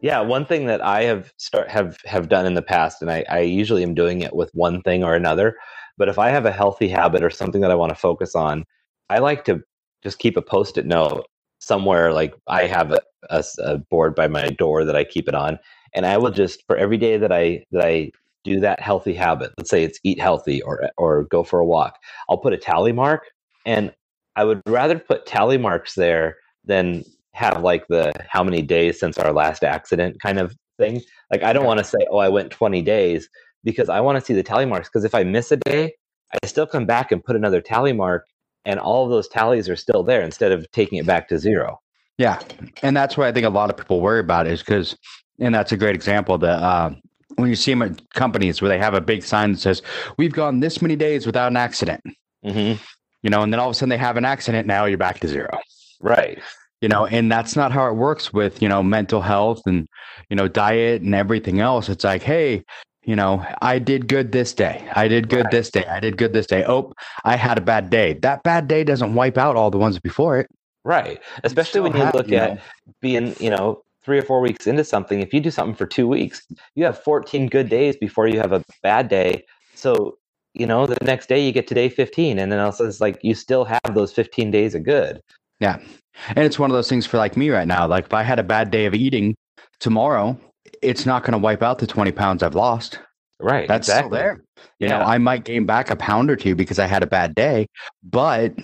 D: Yeah, one thing that I have start have have done in the past, and I, I usually am doing it with one thing or another. But if I have a healthy habit or something that I want to focus on, I like to just keep a post-it note somewhere. Like I have a, a, a board by my door that I keep it on, and I will just for every day that I that I do that healthy habit. Let's say it's eat healthy or or go for a walk. I'll put a tally mark and I would rather put tally marks there than have like the how many days since our last accident kind of thing. Like I don't want to say, "Oh, I went 20 days" because I want to see the tally marks because if I miss a day, I still come back and put another tally mark and all of those tallies are still there instead of taking it back to zero.
C: Yeah. And that's what I think a lot of people worry about is because and that's a great example that uh, when you see them at companies where they have a big sign that says we've gone this many days without an accident. Mm-hmm. you know and then all of a sudden they have an accident now you're back to zero.
D: Right.
C: You know and that's not how it works with you know mental health and you know diet and everything else. It's like hey you know i did good this day. I did good right. this day. I did good this day. Oh i had a bad day. That bad day doesn't wipe out all the ones before it.
D: Right. Especially when you look at being you know three or four weeks into something, if you do something for two weeks, you have 14 good days before you have a bad day. So, you know, the next day you get to day 15, and then also it's like you still have those 15 days of good.
C: Yeah. And it's one of those things for like me right now. Like if I had a bad day of eating tomorrow, it's not going to wipe out the 20 pounds I've lost.
D: Right.
C: That's exactly. still there. You yeah. know, I might gain back a pound or two because I had a bad day, but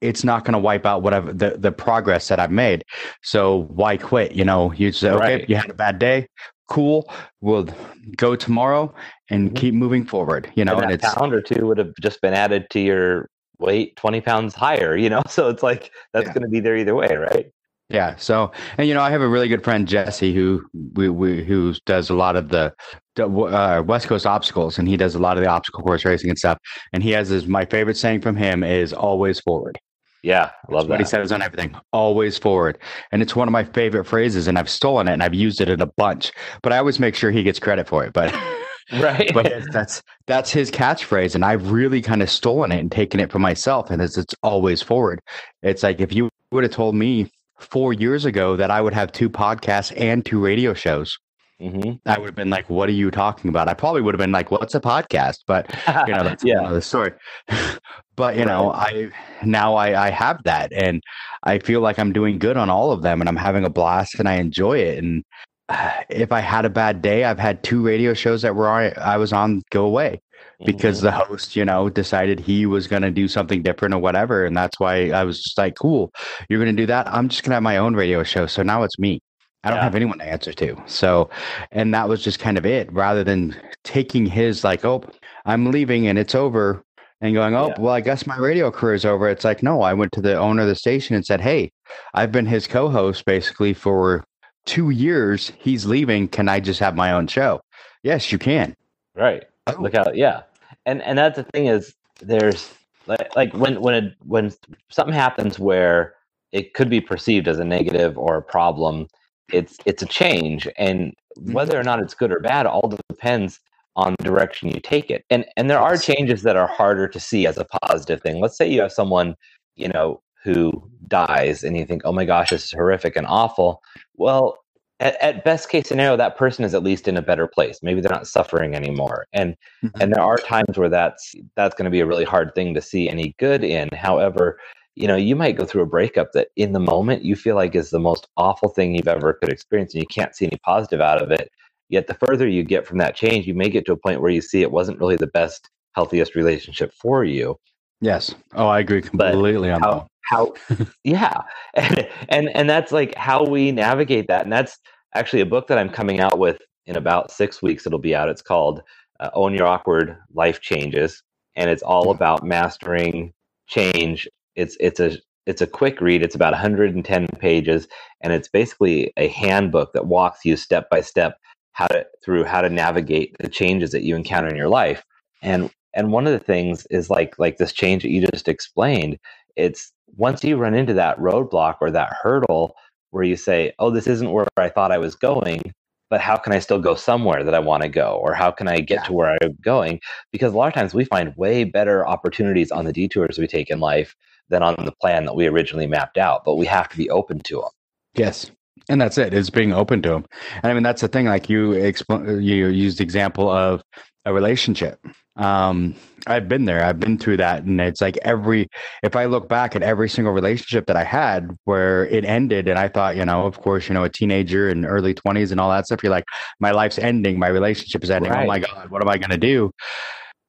C: it's not going to wipe out whatever the, the progress that I've made. So why quit? You know, you say, okay, right. you had a bad day. Cool. We'll go tomorrow and mm-hmm. keep moving forward. You know,
D: and, and
C: it's
D: pound or two would have just been added to your weight 20 pounds higher, you know? So it's like, that's yeah. going to be there either way. Right.
C: Yeah. So, and you know, I have a really good friend Jesse who we, we who does a lot of the uh, West Coast obstacles, and he does a lot of the obstacle course racing and stuff. And he has this. My favorite saying from him is "always forward."
D: Yeah, I love
C: That's what he
D: that.
C: says on everything. Always forward, and it's one of my favorite phrases. And I've stolen it and I've used it in a bunch. But I always make sure he gets credit for it. But
D: Right.
C: but that's that's his catchphrase, and I've really kind of stolen it and taken it for myself. And it's it's always forward. It's like if you would have told me four years ago that I would have two podcasts and two radio shows,
D: hmm
C: I would have been like, "What are you talking about?" I probably would have been like, "What's a podcast?" But you know, that's
D: yeah.
C: another story. but you know, I now I I have that, and I feel like I'm doing good on all of them, and I'm having a blast, and I enjoy it. And if I had a bad day, I've had two radio shows that were on, I was on go away because
D: Mm-hmm.
C: the host, you know, decided he was going to do something different or whatever, and that's why I was just like, "Cool, you're going to do that. I'm just going to have my own radio show." So now it's me. I don't
D: Yeah.
C: have anyone to answer to. So, and that was just kind of it. Rather than taking his like, "Oh, I'm leaving and it's over," and going, "Oh,
D: Yeah.
C: well, I guess my radio career is over." It's like, no, I went to the owner of the station and said, "Hey, I've been his co-host basically for two years. He's leaving. Can I just have my own show?" Yes, you can.
D: Right.
C: Oh.
D: Look out. Yeah. And and that's the thing is there's like like when when it, when something happens where it could be perceived as a negative or a problem, it's it's a change, and whether or not it's good or bad all depends on the direction you take it. And and there are changes that are harder to see as a positive thing. Let's say you have someone you know who dies, and you think, oh my gosh, this is horrific and awful. Well, at, at best case scenario, that person is at least in a better place. Maybe they're not suffering anymore, and
C: Mhm.
D: and there are times where that's that's going to be a really hard thing to see any good in. However, you know, you might go through a breakup that in the moment you feel like is the most awful thing you've ever could experience, and you can't see any positive out of it. Yet, the further you get from that change, you may get to a point where you see it wasn't really the best, healthiest relationship for you.
C: Yes. Oh, I agree completely on that.
D: How how yeah, and, and and that's like how we navigate that, and that's actually a book that I'm coming out with in about six weeks. It'll be out. It's called uh, Own Your Awkward Life Changes, and it's all about mastering change. It's it's a it's a quick read. It's about 110 pages, and it's basically a handbook that walks you step by step how to through how to navigate the changes that you encounter in your life. And and one of the things is like like this change that you just explained. It's once you run into that roadblock or that hurdle where you say, "Oh, this isn't where I thought I was going." But how can I still go somewhere that I want to go? Or how can I get to where I'm going? Because a lot of times we find way better opportunities on the detours we take in life than on the plan that we originally mapped out, but we have to be open to them.
C: Yes. And that's it. It's being open to them. And I mean, that's the thing. Like you, expl- you used example of a relationship. Um, I've been there. I've been through that, and it's like every. If I look back at every single relationship that I had where it ended, and I thought, you know, of course, you know, a teenager and early twenties and all that stuff. You're like, my life's ending. My relationship is ending. Oh my god, what am I going to do?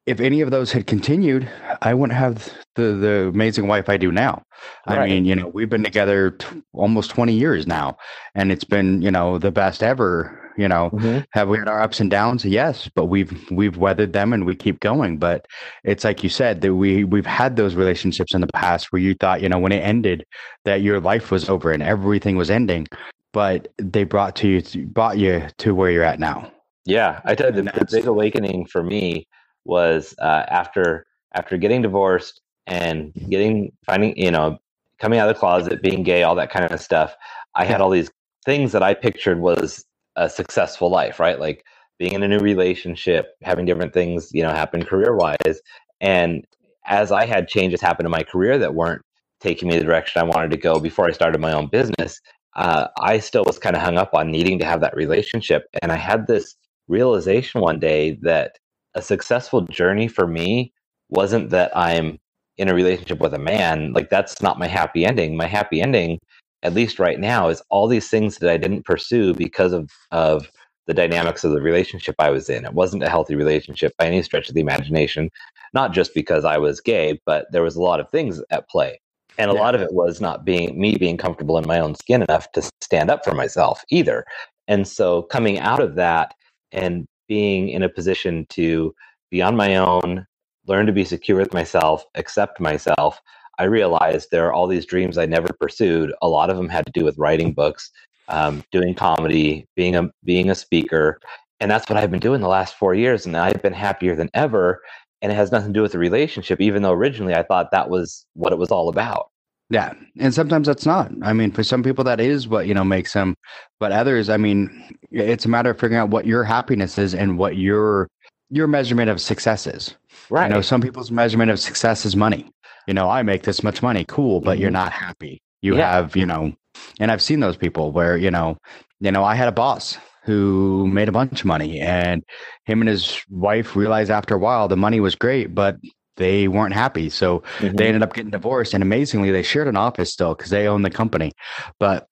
C: If any of those had continued, I wouldn't have the the amazing wife I do now. I mean, you know, we've been together t- almost 20 years now, and it's been, you know, the best ever. You know, mm-hmm. have we had our ups and downs? Yes, but we've we've weathered them and we keep going. But it's like you said that we we've had those relationships in the past where you thought, you know, when it ended, that your life was over and everything was ending, but they brought to you brought you to where you're at now.
D: Yeah, I tell you, the, the big awakening for me was uh, after after getting divorced and getting finding you know coming out of the closet, being gay, all that kind of stuff. I had all these things that I pictured was a successful life, right? Like being in a new relationship, having different things, you know, happen career wise. And as I had changes happen in my career that weren't taking me the direction I wanted to go before I started my own business, uh, I still was kind of hung up on needing to have that relationship. And I had this realization one day that a successful journey for me wasn't that I'm in a relationship with a man. Like that's not my happy ending. My happy ending, at least right now, is all these things that I didn't pursue because of of the dynamics of the relationship I was in. It wasn't a healthy relationship by any stretch of the imagination, not just because I was gay, but there was a lot of things at play. And a
C: Yeah.
D: lot of it was not being me being comfortable in my own skin enough to stand up for myself either. And so coming out of that and being in a position to be on my own, learn to be secure with myself, accept myself, I realized there are all these dreams I never pursued. A lot of them had to do with writing books, um, doing comedy, being a being a speaker, and that's what I've been doing the last four years. And I've been happier than ever. And it has nothing to do with the relationship, even though originally I thought that was what it was all about.
C: Yeah, and sometimes that's not. I mean, for some people that is what you know makes them, but others, I mean, it's a matter of figuring out what your happiness is and what your your measurement of success is.
D: Right.
C: You know, some people's measurement of success is money. You know, I make this much money, cool, but you're
D: Mhm.
C: not happy. You
D: Yeah.
C: have, you know, and I've seen those people where you know, you know, I had a boss who made a bunch of money, and him and his wife realized after a while the money was great, but they weren't happy. So
D: Mhm.
C: they ended up getting divorced and amazingly they shared an office still because they own the company but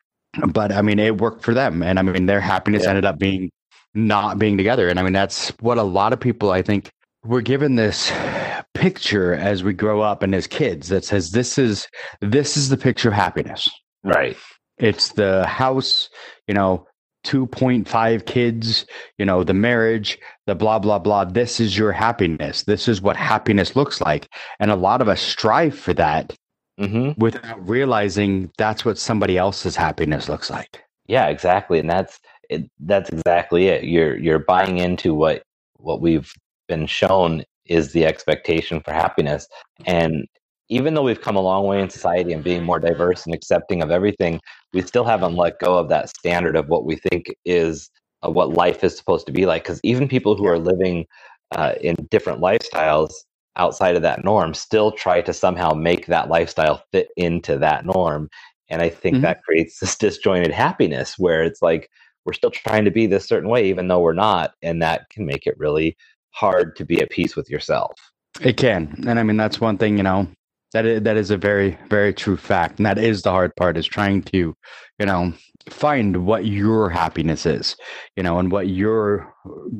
C: but i mean it worked for them and i mean their happiness
D: Yeah.
C: ended up being not being together and i mean that's what a lot of people i think we're given this picture as we grow up and as kids that says this is this is the picture of happiness
D: right.
C: it's the house you know 2.5 kids you know the marriage the blah blah blah. This is your happiness. This is what happiness looks like. And a lot of us strive for that
D: hmm
C: without realizing that's what somebody else's happiness looks like.
D: Yeah, exactly, and that's it, that's exactly it. You're you're buying into what what we've been shown is the expectation for happiness, and even though we've come a long way in society and being more diverse and accepting of everything, we still haven't let go of that standard of what we think is uh, what life is supposed to be like. Because even people who are living uh, in different lifestyles outside of that norm still try to somehow make that lifestyle fit into that norm and I think
C: Mhm.
D: that creates this disjointed happiness where it's like we're still trying to be this certain way, even though we're not. And that can make it really hard to be at peace with yourself.
C: it can and i mean that's one thing you know that is, that is a very very true fact and that is the hard part is trying to you know find what your happiness is you know and what your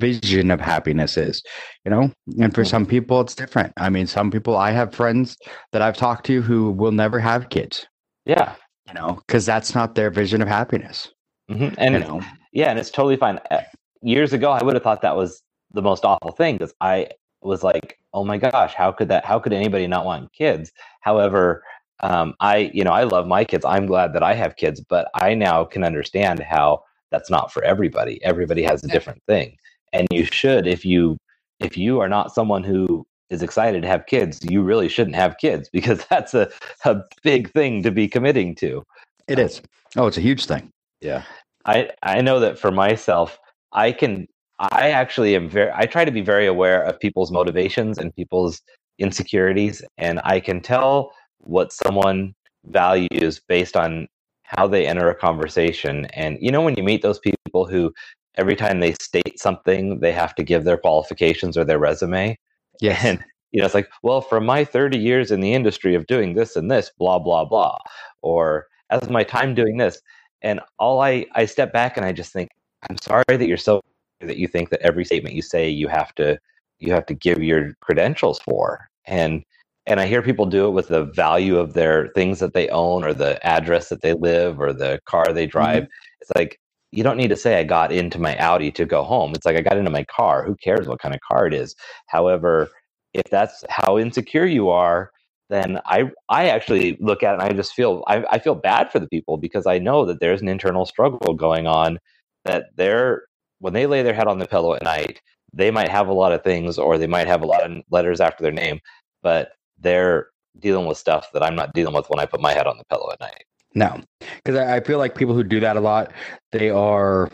C: vision of happiness is you know and for some people it's different i mean some people i have friends that i've talked to who will never have kids
D: Yeah.
C: you know because that's not their vision of happiness
D: hmm And
C: you know
D: yeah, and it's totally fine. Uh, Years ago, I would have thought that was the most awful thing because I was like, oh my gosh, how could that? How could anybody not want kids? However, um, I, you know, I love my kids. I'm glad that I have kids, but I now can understand how that's not for everybody. Everybody has a different thing, and you should, if you, if you are not someone who is excited to have kids, you really shouldn't have kids because that's a, a big thing to be committing to.
C: it is oh it's a huge thing
D: Yeah. I I know that for myself, I can I actually am very I try to be very aware of people's motivations and people's insecurities and I can tell what someone values based on how they enter a conversation. And you know when you meet those people who every time they state something they have to give their qualifications or their resume.
C: Yes.
D: And you know it's like well from my 30 years in the industry of doing this and this blah blah blah or as my time doing this and all i i step back and i just think i'm sorry that you're so that you think that every statement you say you have to you have to give your credentials for. And and i hear people do it with the value of their things that they own or the address that they live or the car they drive. Mm-hmm. It's like you don't need to say i got into my audi to go home. It's like i got into my car. Who cares what kind of car it is? However if that's how insecure you are then i i actually look at it and i just feel I, I feel bad for the people because i know that there's an internal struggle going on that they're when they lay their head on the pillow at night they might have a lot of things or they might have a lot of letters after their name but they're dealing with stuff that i'm not dealing with when i put my head on the pillow at night
C: No, because I, feel like people who do that a lot, they are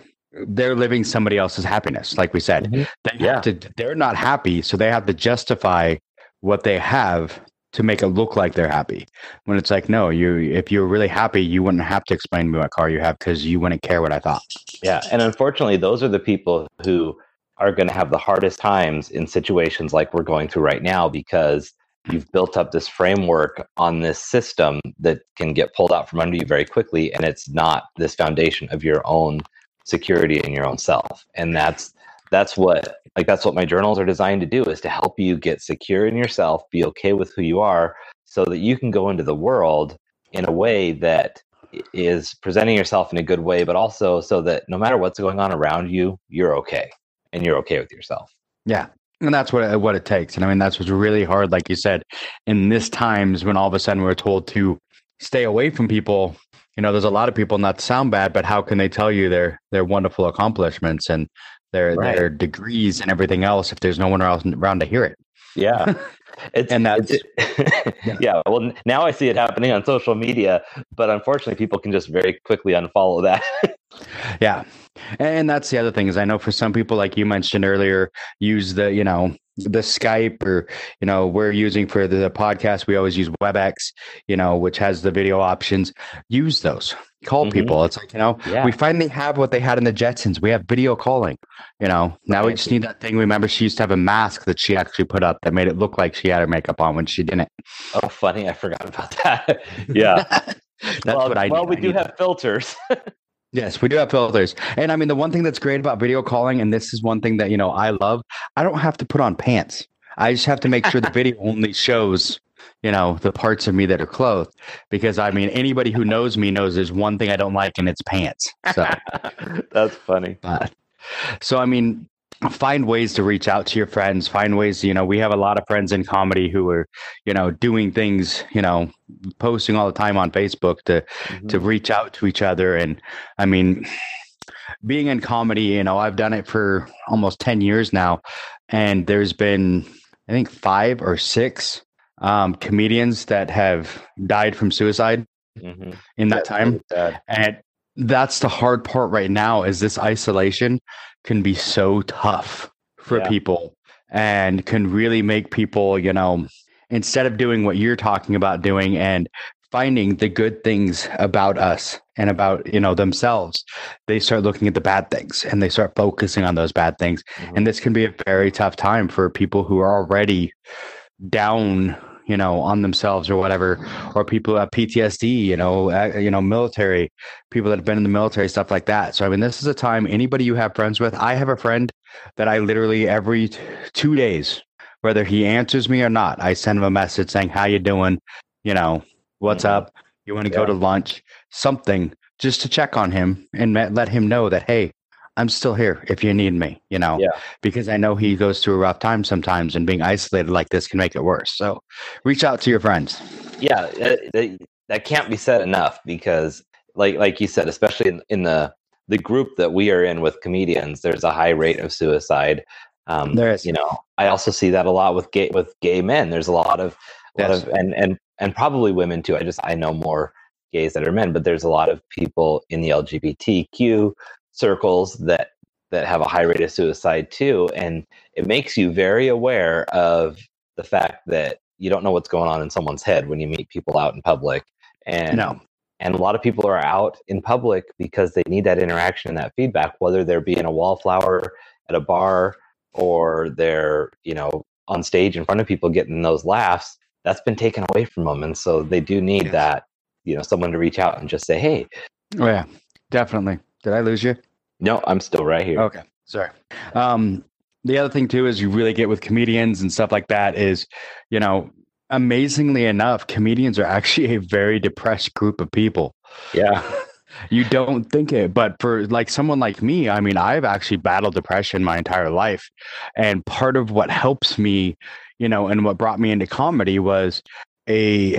C: they're living somebody else's happiness. Like we said,
D: Mhm.
C: they
D: Yeah.
C: have to. They're not happy, so they have to justify what they have to make it look like they're happy. When it's like, no, you if you're really happy, you wouldn't have to explain to me what car you have because you wouldn't care what I thought.
D: Yeah, and unfortunately, those are the people who are going to have the hardest times in situations like we're going through right now because you've built up this framework on this system that can get pulled out from under you very quickly, and it's not this foundation of your own security in your own self. And that's that's what like that's what my journals are designed to do is to help you get secure in yourself, be okay with who you are, so that you can go into the world in a way that is presenting yourself in a good way, but also so that no matter what's going on around you, you're okay and you're okay with yourself.
C: Yeah, and that's what what it takes. And I mean, that's what's really hard, like you said, in this times when all of a sudden we're told to stay away from people. You know, there's a lot of people not sound bad, but how can they tell you their their wonderful accomplishments and their
D: Right.
C: their degrees and everything else if there's no one else around to hear it?
D: Yeah. It's,
C: And that's-
D: it's- yeah. Well, now I see it happening on social media, but unfortunately, people can just very quickly unfollow that.
C: Yeah. And that's the other thing is I know for some people, like you mentioned earlier, use the, you know, the Skype or, you know, we're using for the podcast, we always use WebEx, you know, which has the video options. Use those. Call
D: Mhm.
C: people. It's like, you know,
D: Yeah.
C: we finally have what they had in the Jetsons. We have video calling. You know, now we just need that thing. Remember, she used to have a mask that she actually put up that made it look like she had her makeup on when she didn't.
D: oh, funny! I forgot about that. yeah.
C: That's
D: well,
C: what I
D: well, we
C: I
D: do have filters.
C: Yes, we do have filters. And I mean, the one thing that's great about video calling, and this is one thing that, you know, I love, I don't have to put on pants. I just have to make sure the video only shows, you know, the parts of me that are clothed. Because I mean, anybody who knows me knows there's one thing I don't like, and it's pants. So,
D: That's funny.
C: but, so I mean, find ways to reach out to your friends, find ways, you know, we have a lot of friends in comedy who are, you know, doing things, you know, posting all the time on Facebook to, to
D: Mhm.
C: reach out to each other. And I mean, being in comedy, you know, I've done it for almost 10 years now. And there's been, I think, five or six um, comedians that have died from suicide
D: Mhm.
C: in that
D: That's
C: time.
D: really.
C: And that's the hard part right now is this isolation can be so tough for
D: Yeah.
C: people and can really make people, you know, instead of doing what you're talking about doing and finding the good things about us and about, you know, themselves, they start looking at the bad things and they start focusing on those bad things.
D: Mhm.
C: And this can be a very tough time for people who are already down you know on themselves or whatever or people who have ptsd you know uh, you know military people that have been in the military stuff like that. So i mean this is a time anybody you have friends with i have a friend that i literally every t- two days whether he answers me or not i send him a message saying how you doing? You know what's
D: Mhm.
C: up? You want to go to lunch? Something just to check on him and let him know that hey i'm still here if you need me you know
D: Yeah.
C: because I know he goes through a rough time sometimes, and being isolated like this can make it worse. So, reach out to your friends.
D: yeah that, that can't be said enough because like like you said especially in, in the the group that we are in with comedians there's a high rate of suicide um
C: There is.
D: you know i also see that a lot with gay with gay men there's a lot of a lot of and and and probably women too i just i know more gays that are men but there's a lot of people in the lgbtq circles that that have a high rate of suicide too and it makes you very aware of the fact that you don't know what's going on in someone's head when you meet people out in public and
C: No.
D: and a lot of people are out in public because they need that interaction and that feedback whether they're being a wallflower at a bar or they're you know on stage in front of people getting those laughs that's been taken away from them and so they do need
C: Yes.
D: that you know someone to reach out and just say hey
C: Oh yeah, definitely. Did I lose you?
D: No i'm still right here
C: Okay, sorry. Um, the other thing too is you really get with comedians and stuff like that is, you know, amazingly enough, comedians are actually a very depressed group of people.
D: yeah
C: You don't think it, but for like someone like me, I mean, I've actually battled depression my entire life. And part of what helps me, you know, and what brought me into comedy was a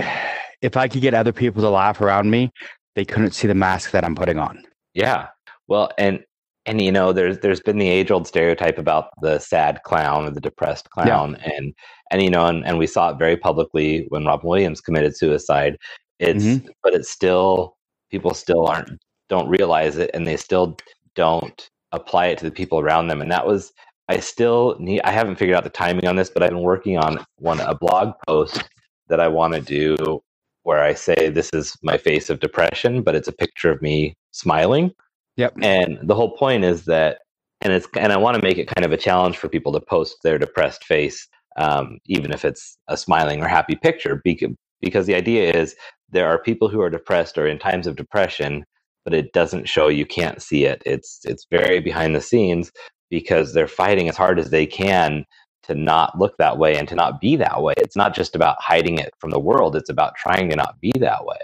C: if I could get other people to laugh around me, they couldn't see the mask that I'm putting on.
D: Yeah. Well, and and you know, there's there's been the age old stereotype about the sad clown or the depressed clown, and and you know, and, and we saw it very publicly when Robin Williams committed suicide. It's
C: Mhm.
D: but it's still people still aren't don't realize it, and they still don't apply it to the people around them. And that was I still need I haven't figured out the timing on this, but I've been working on one a blog post that I want to do where I say this is my face of depression, but it's a picture of me smiling.
C: Yep.
D: And the whole point is that, and it's and I want to make it kind of a challenge for people to post their depressed face, um, even if it's a smiling or happy picture, because because the idea is there are people who are depressed or in times of depression, but it doesn't show. You can't see it. It's it's very behind the scenes because they're fighting as hard as they can to not look that way and to not be that way. It's not just about hiding it from the world. It's about trying to not be that way.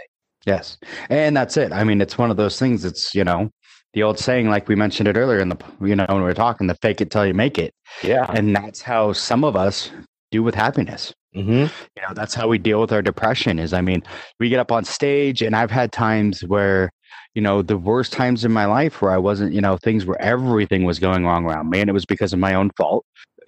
C: Yes. And that's it. I mean, it's one of those things. It's, you know, the old saying, like we mentioned it earlier in the, you know, when we were talking, the fake it till you make it.
D: Yeah.
C: And that's how some of us do with happiness.
D: hmm
C: You know, that's how we deal with our depression is, I mean, we get up on stage and I've had times where, you know, the worst times in my life where I wasn't, you know, things where everything was going wrong around me and it was because of my own fault.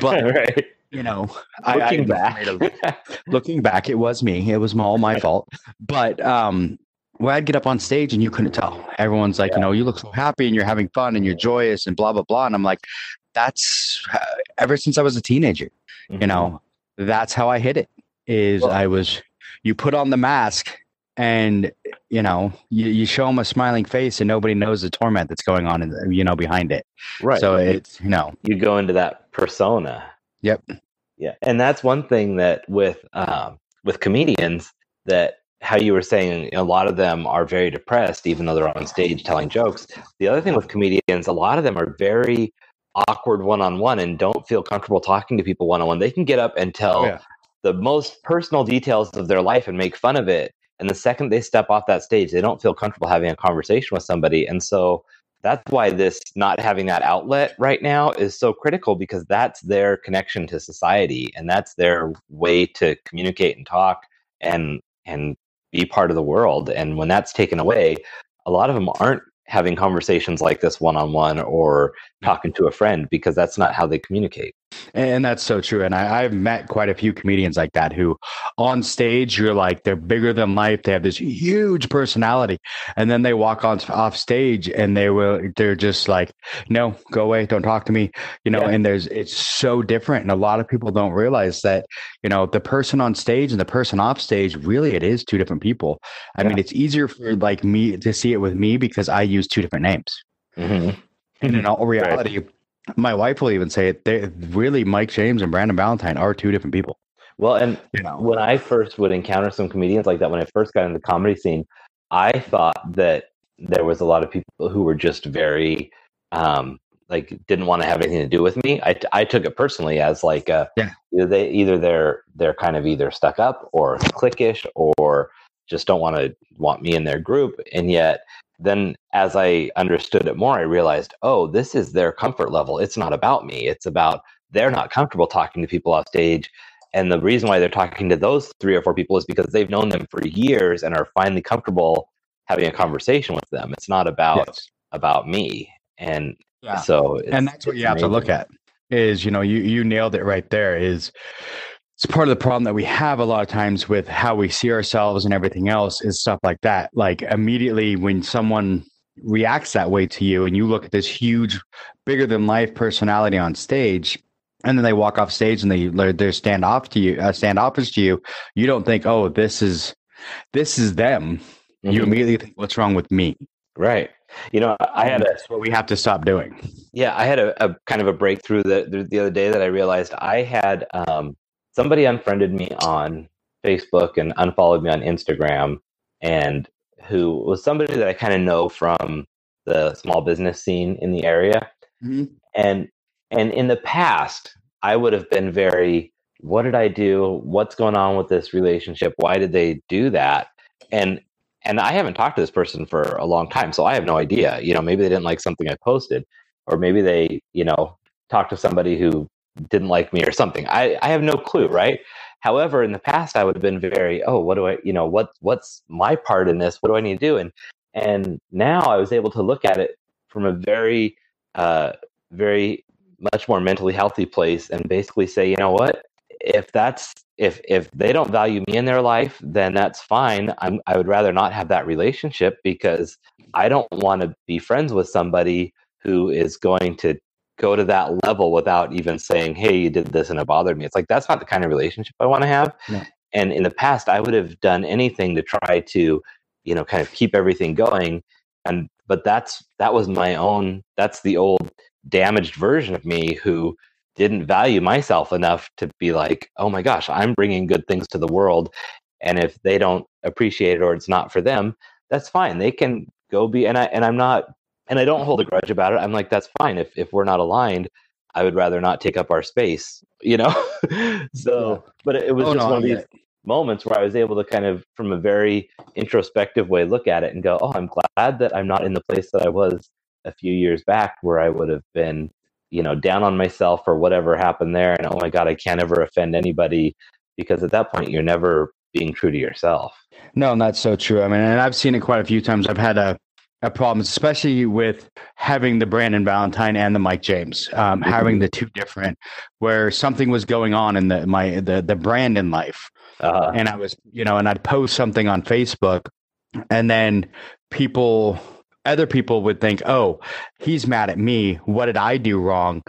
C: but,
D: right.
C: you know, I-
D: Looking
C: I
D: back.
C: made a- looking back, it was me. It was all my fault. But um, where I'd get up on stage and you couldn't tell. Everyone's like, you know, you look so happy and you're having fun and you're joyous and blah blah blah. And I'm like, that's uh, ever since I was a teenager. You know, that's how I hit it. Is
D: Well-
C: I was you put on the mask and you know you, you show them a smiling face and nobody knows the torment that's going on in the, you know behind it.
D: right.
C: So it's you know
D: you go into that persona.
C: Yep.
D: Yeah, and that's one thing that with um, with comedians that how you were saying a lot of them are very depressed even though they're on stage telling jokes. The other thing with comedians, a lot of them are very awkward one on one and don't feel comfortable talking to people one on one. They can get up and tell
C: Oh, yeah.
D: the most personal details of their life and make fun of it. And the second they step off that stage, they don't feel comfortable having a conversation with somebody. And so that's why this not having that outlet right now is so critical because that's their connection to society and that's their way to communicate and talk and and be part of the world. And when that's taken away, a lot of them aren't having conversations like this one on one or mm. talking to a friend because that's not how they communicate.
C: And that's so true. And I, I've met quite a few comedians like that who, on stage, you're like they're bigger than life. They have this huge personality, and then they walk on off stage and they will. They're just like, no, go away, don't talk to me. You know.
D: Yeah.
C: And there's it's so different, and a lot of people don't realize that. You know, the person on stage and the person off stage, really, it is two different people. I
D: Yeah.
C: mean, it's easier for like me to see it with me because I use two different names.
D: Mm-hmm.
C: And in all reality, my wife will even say it. They really, Mike James and Brandon Valentine are two different people.
D: Well, and
C: You know,
D: when I first would encounter some comedians like that, when I first got in the comedy scene, I thought that there was a lot of people who were just very, um, like didn't want to have anything to do with me. I, I took it personally as like, uh,
C: Yeah.
D: either they either they're they're kind of either stuck up or cliquish or just don't want to want me in their group. And yet, then as I understood it more, I realized, oh, this is their comfort level. It's not about me. It's about they're not comfortable talking to people off stage and the reason why they're talking to those three or four people is because they've known them for years and are finally comfortable having a conversation with them. It's not about
C: yes.
D: about me. And
C: Yeah.
D: so it's,
C: and that's what you have to look at is you know you you nailed it right there is it's part of the problem that we have a lot of times with how we see ourselves and everything else is stuff like that like immediately when someone reacts that way to you and you look at this huge bigger than life personality on stage and then they walk off stage and they they're they're stand off to you uh, standoffish to you you don't think oh this is this is them you
D: Mhm.
C: immediately think what's wrong with me
D: right. You know, I had
C: that's what we have to stop doing
D: yeah, I had a, a kind of a breakthrough the, the the other day that I realized I had um, somebody unfriended me on Facebook and unfollowed me on Instagram, and who was somebody that I kind of know from the small business scene in the area. Mm-hmm. and and in the past i would have been very what did i do? What's going on with this relationship? Why did they do that? And and i haven't talked to this person for a long time so i have no idea. You know maybe they didn't like something i posted or maybe they you know talked to somebody who didn't like me or something. I i have no clue right? However in the past i would have been very oh what do i you know what what's my part in this? What do i need to do? And and now i was able to look at it from a very uh very much more mentally healthy place and basically say you know what? If that's if if they don't value me in their life then that's fine. I'm, i would rather not have that relationship because i don't want to be friends with somebody who is going to go to that level without even saying hey you did this and it bothered me. It's like that's not the kind of relationship i want to have.
C: No.
D: and in the past i would have done anything to try to you know kind of keep everything going. And but that's that was my own that's the old damaged version of me who didn't value myself enough to be like oh my gosh i'm bringing good things to the world and if they don't appreciate it or it's not for them that's fine. They can go be and i and i'm not and i don't hold a grudge about it i'm like that's fine if if we're not aligned i would rather not take up our space you know so but it, was
C: Oh,
D: just
C: no,
D: one of these
C: it.
D: moments where I was able to kind of, from a very introspective way, look at it and go, "Oh, I'm glad that I'm not in the place that I was a few years back, where I would have been, you know, down on myself or whatever happened there, and oh my God, I can't ever offend anybody." Because at that point, you're never being true to yourself.
C: No, and that's so true. I mean, and I've seen it quite a few times. I've had a a problem, especially with having the Brandon Valentine and the Mike James, um, mm-hmm. having the two different, where something was going on in the my the the Brandon life, uh-huh. and I was you know, and I'd post something on Facebook, and then people, other people would think, oh, he's mad at me. What did I do wrong?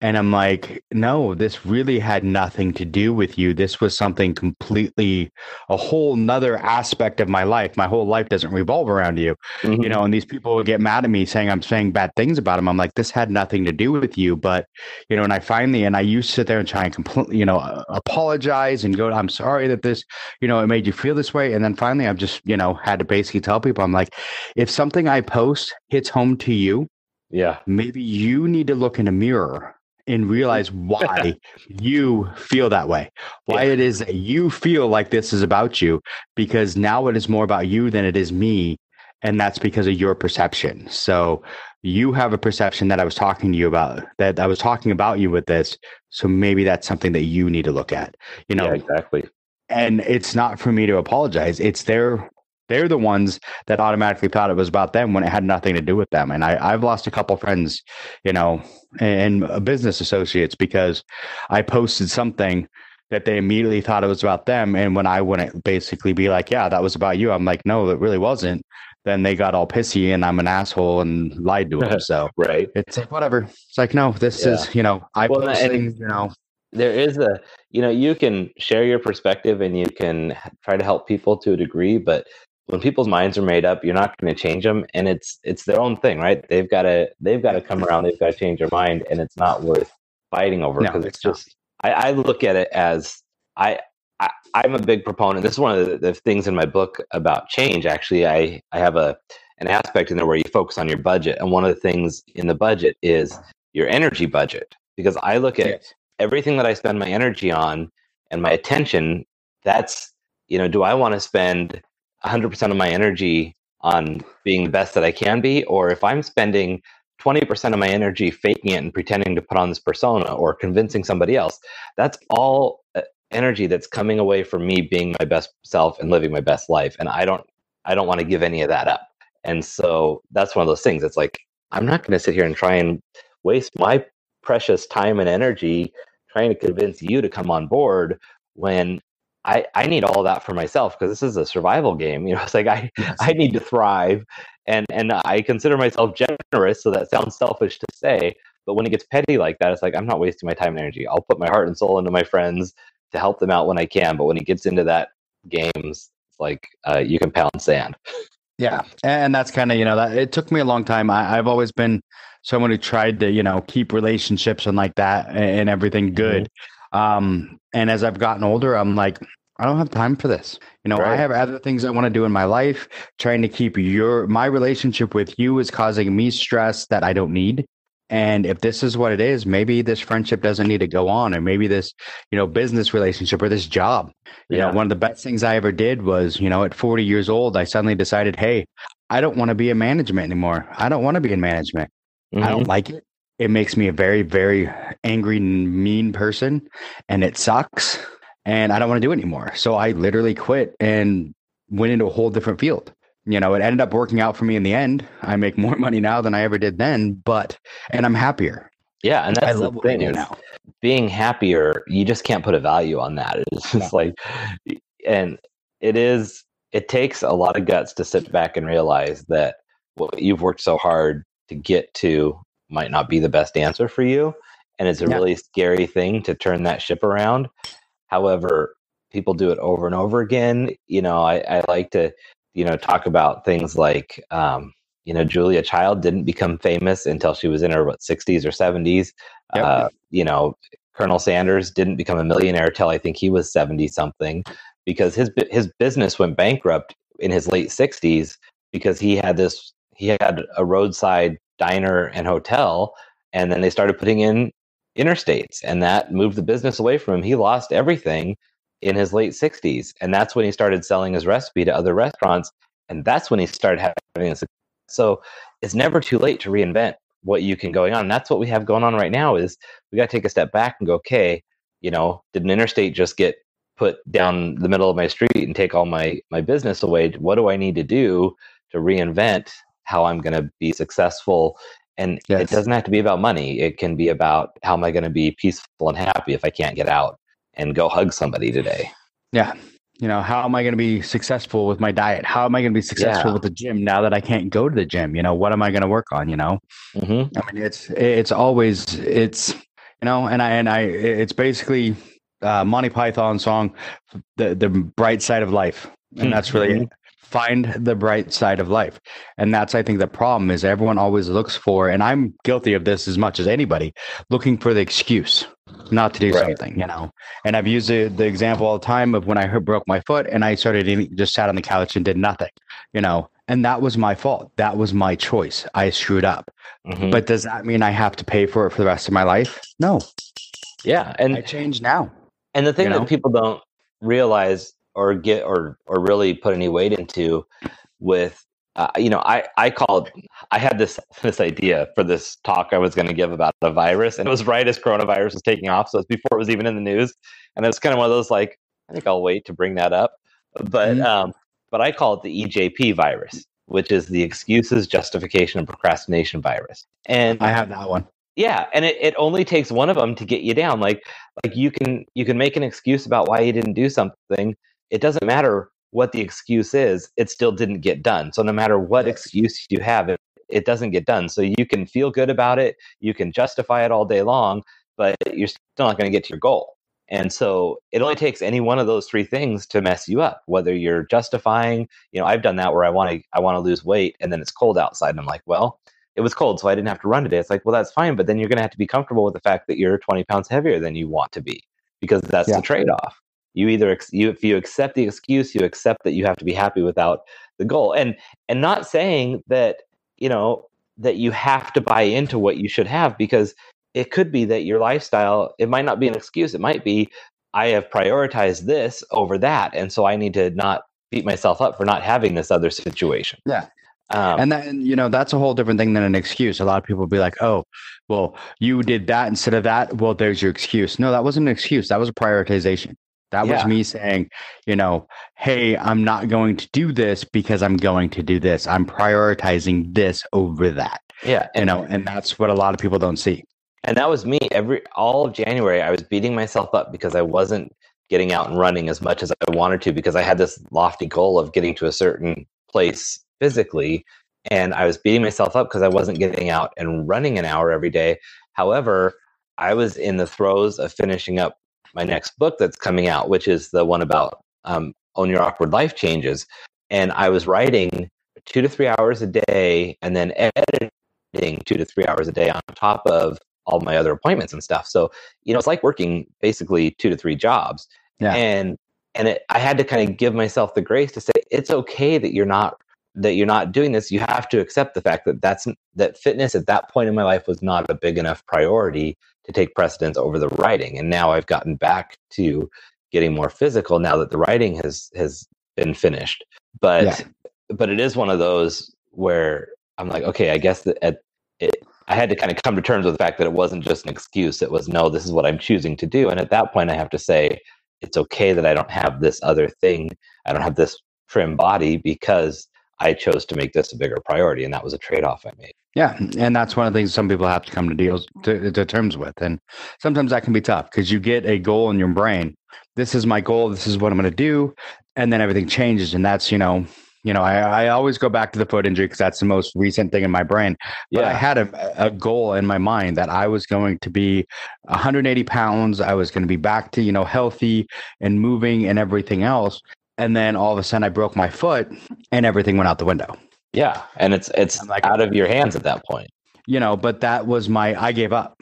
C: And I'm like, no, this really had nothing to do with you. This was something completely, a whole nother aspect of my life. My whole life doesn't revolve around you, mm-hmm. you know. And these people would get mad at me saying I'm saying bad things about them. I'm like, this had nothing to do with you. But, you know, and I finally, and I used to sit there and try and completely, you know, apologize and go, I'm sorry that this, you know, it made you feel this way. And then finally, I've just, you know, had to basically tell people, I'm like, if something I post hits home to you,
D: yeah,
C: maybe you need to look in a mirror and realize why you feel that way, why yeah. it is that you feel like this is about you, because now it is more about you than it is me. And that's because of your perception. So you have a perception that I was talking to you about, that I was talking about you with this. So maybe that's something that you need to look at, you know?
D: Yeah, exactly.
C: And it's not for me to apologize. It's their they're the ones that automatically thought it was about them when it had nothing to do with them. And I, I've lost a couple friends, you know, and business associates because I posted something that they immediately thought it was about them. And when I wouldn't basically be like, yeah, that was about you, I'm like, no, it really wasn't. Then they got all pissy and I'm an asshole and lied to them. So
D: right.
C: It's like, whatever. It's like, no, this yeah. is, you know, I well, post things, you know.
D: There is a, you know, you can share your perspective and you can try to help people to a degree, but when people's minds are made up, you're not going to change them, and it's it's their own thing, right? They've got to they've got to come around. They've got to change their mind, and it's not worth fighting over because no, it's, it's just. I, I, look at it as I, I am a big proponent. This is one of the, the, things in my book about change. Actually, I I have a an aspect in there where you focus on your budget, and one of the things in the budget is your energy budget because I look at yes. everything that I spend my energy on and my attention. That's you know, do I want to spend 100% of my energy on being the best that I can be, or if I'm spending 20% of my energy faking it and pretending to put on this persona or convincing somebody else, that's all uh, energy that's coming away from me being my best self and living my best life. And I don't, I don't want to give any of that up. And so that's one of those things. It's like, I'm not going to sit here and try and waste my precious time and energy trying to convince you to come on board when I, I need all that for myself because this is a survival game. You know, it's like I yes. I need to thrive, and and I consider myself generous. So that sounds selfish to say, but when it gets petty like that, it's like I'm not wasting my time and energy. I'll put my heart and soul into my friends to help them out when I can. But when it gets into that games, it's like uh, you can pound sand.
C: Yeah, and that's kind of you know that it took me a long time. I, I've always been someone who tried to you know keep relationships and like that and everything good. Mm-hmm. Um, and as I've gotten older, I'm like, I don't have time for this. You know, right. I have other things I want to do in my life. Trying to keep your my relationship with you is causing me stress that I don't need. And if this is what it is, maybe this friendship doesn't need to go on, or maybe this, you know, business relationship or this job. You yeah. know, one of the best things I ever did was, you know, at 40 years old, I suddenly decided, hey, I don't want to be in management anymore. I don't want to be in management. Mm-hmm. I don't mm-hmm. like it. It makes me a very, very angry, mean person, and it sucks and I don't want to do it anymore. So I literally quit and went into a whole different field. You know, it ended up working out for me in the end. I make more money now than I ever did then, but and I'm happier.
D: Yeah, and that's I the thing is now. being happier. You just can't put a value on that. It's just like, and it is. It takes a lot of guts to sit back and realize that what you've worked so hard to get to might not be the best answer for you, and it's a yeah. really scary thing to turn that ship around. However, people do it over and over again. You know, I, I like to, you know, talk about things like, um, you know, Julia Child didn't become famous until she was in her what 60s or 70s. Yep. Uh, you know, Colonel Sanders didn't become a millionaire till I think he was 70 something because his his business went bankrupt in his late 60s because he had this he had a roadside diner and hotel and then they started putting in interstates and that moved the business away from him he lost everything in his late 60s. And that's when he started selling his recipe to other restaurants. And that's when he started having success. So it's never too late to reinvent what you can going on. And that's what we have going on right now is we got to take a step back and go, okay, you know, did an interstate just get put down the middle of my street and take all my my business away? What do I need to do to reinvent how I'm going to be successful? And yes. it doesn't have to be about money. It can be about how am I going to be peaceful and happy if I can't get out and go hug somebody today.
C: Yeah. You know, how am I going to be successful with my diet? How am I going to be successful yeah. with the gym now that I can't go to the gym? You know, what am I going to work on? You know, mm-hmm. I mean, it's it's always it's you know, and I and I it's basically uh, Monty Python song, the the bright side of life, and that's really mm-hmm. Find the bright side of life and that's i think the problem is everyone always looks for and i'm guilty of this as much as anybody looking for the excuse not to do right. something, you know. And I've used the, the example all the time of when I broke my foot and I started eating, just sat on the couch and did nothing, you know. And that was my fault. That was my choice. I screwed up. Mm-hmm. But does that mean I have to pay for it for the rest of my life? No.
D: Yeah, and
C: I change now.
D: And the thing you know? that people don't realize or get or or really put any weight into with uh, you know, I I called. I had this this idea for this talk I was going to give about a virus, and it was right as coronavirus was taking off, so it's before it was even in the news, and it's kind of one of those like I think I'll wait to bring that up, but mm-hmm. um, but I call it the EJP virus, which is the excuses, justification, and procrastination virus. And
C: I have that one.
D: Yeah, and it, it only takes one of them to get you down. Like like you can you can make an excuse about why you didn't do something. It doesn't matter what the excuse is, it still didn't get done. So no matter what excuse you have, it, it doesn't get done. So you can feel good about it, you can justify it all day long, but you're still not going to get to your goal. And so it only takes any one of those three things to mess you up. Whether you're justifying, you know, I've done that where I want to I want to lose weight and then it's cold outside and I'm like, well, it was cold, so I didn't have to run today. It's like, well, that's fine, but then you're going to have to be comfortable with the fact that you're 20 pounds heavier than you want to be because that's yeah. the trade off you either you if you accept the excuse you accept that you have to be happy without the goal and and not saying that you know that you have to buy into what you should have because it could be that your lifestyle it might not be an excuse it might be i have prioritized this over that and so i need to not beat myself up for not having this other situation
C: yeah um, and then you know that's a whole different thing than an excuse. A lot of people be like, "Oh, well, you did that instead of that. Well, there's your excuse." No, that wasn't an excuse. That was a prioritization. That yeah. was me saying, you know, hey, I'm not going to do this because I'm going to do this. I'm prioritizing this over that.
D: Yeah.
C: You know, and that's what a lot of people don't see.
D: And that was me every all of January. I was beating myself up because I wasn't getting out and running as much as I wanted to because I had this lofty goal of getting to a certain place physically. And I was beating myself up because I wasn't getting out and running an hour every day. However, I was in the throes of finishing up my next book that's coming out, which is the one about um, own your awkward life changes. And I was writing two to three hours a day and then editing two to three hours a day on top of all my other appointments and stuff. So, you know, it's like working basically two to three jobs. Yeah. And and it, I had to kind of give myself the grace to say it's okay that you're not that you're not doing this. You have to accept the fact that that's that fitness at that point in my life was not a big enough priority to take precedence over the writing. And now I've gotten back to getting more physical now that the writing has has been finished. But yeah. but it is one of those where I'm like, okay, I guess that at, it, I had to kind of come to terms with the fact that it wasn't just an excuse. It was no, this is what I'm choosing to do. And at that point, I have to say it's okay that I don't have this other thing. I don't have this trim body because I chose to make this a bigger priority, and that was a trade off I made.
C: Yeah, and that's one of the things some people have to come to deals to, to terms with, and sometimes that can be tough because you get a goal in your brain. This is my goal. This is what I'm going to do, and then everything changes, and that's you know, you know, I, I always go back to the foot injury because that's the most recent thing in my brain. But yeah. I had a, a goal in my mind that I was going to be 180 pounds. I was going to be back to you know healthy and moving and everything else and then all of a sudden I broke my foot and everything went out the window.
D: Yeah, and it's it's like, out of your hands at that point.
C: You know, but that was my I gave up.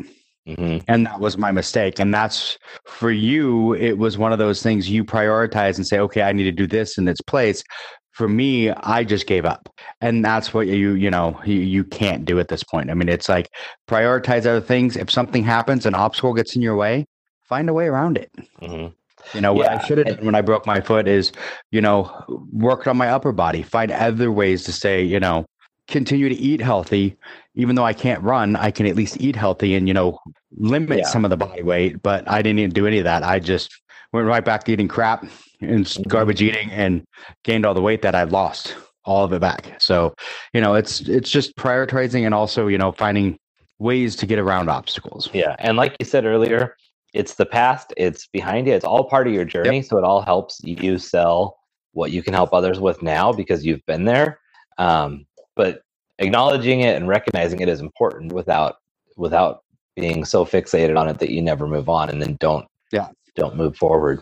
C: Mm-hmm. And that was my mistake. And that's for you, it was one of those things you prioritize and say, okay, I need to do this in its place. For me, I just gave up. And that's what you, you know, you, you can't do at this point. I mean, it's like prioritize other things. If something happens, an obstacle gets in your way, find a way around it.
D: Mm-hmm.
C: You know, what I should have done when I broke my foot is, you know, work on my upper body, find other ways to say, you know, continue to eat healthy. Even though I can't run, I can at least eat healthy and, you know, limit
D: Yeah.
C: some of the body weight. But I didn't even do any of that. I just went right back to eating crap and
D: Mhm.
C: garbage eating and gained all the weight that I lost, all of it back. So, you know, it's it's just prioritizing and also, you know, finding ways to get around obstacles.
D: Yeah, and like you said earlier, it's the past, it's behind you, it's all part of your journey. So it all helps you sell what you can help others with now because you've been there. Um, but acknowledging it and recognizing it is important without without being so fixated on it that you never move on and then don't
C: Yeah.
D: don't move forward.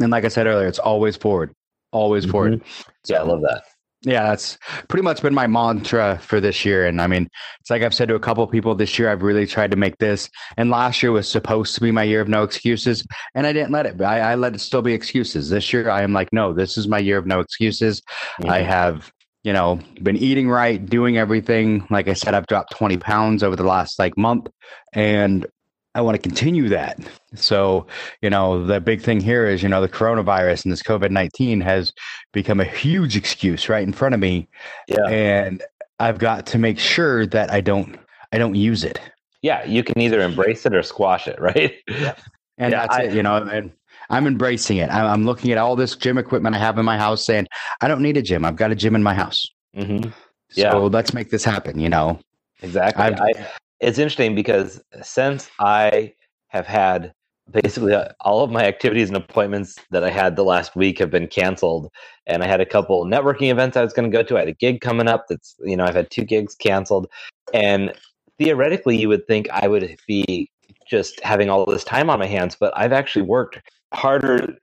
C: And like I said earlier, it's always forward, always forward.
D: Yeah, I love that.
C: Yeah, that's pretty much been my mantra for this year. And I mean, it's like I've said to a couple of people this year, I've really tried to make this. And last year was supposed to be my year of no excuses. And I didn't let it. I, I let it still be excuses. This year, I am like, no, this is my year of no excuses. I
D: Mhm.
C: have, you know, been eating right, doing everything. Like I said, I've dropped 20 pounds over the last like month. And I want to continue that. So, you know, the big thing here is, you know, the coronavirus and this COVID 19 has become a huge excuse right in front of me.
D: yeah.
C: And I've got to make sure that I don't, I don't use it.
D: Yeah, you can either embrace it or squash it, right?
C: And
D: Yeah,
C: that's
D: I-
C: it, you know, and I'm embracing it. I'm, I'm looking at all this gym equipment I have in my house saying, I don't need a gym. I've got a gym in my house.
D: hmm
C: So
D: Yeah.
C: let's make this happen, you know?
D: Exactly.
C: I've,
D: I, it's interesting because since I have had basically uh, all of my activities and appointments that I had the last week have been canceled, and I had a couple networking events I was going to go to. I had a gig coming up that's you know I've had two gigs canceled, and theoretically you would think I would be just having all this time on my hands, but I've actually worked harder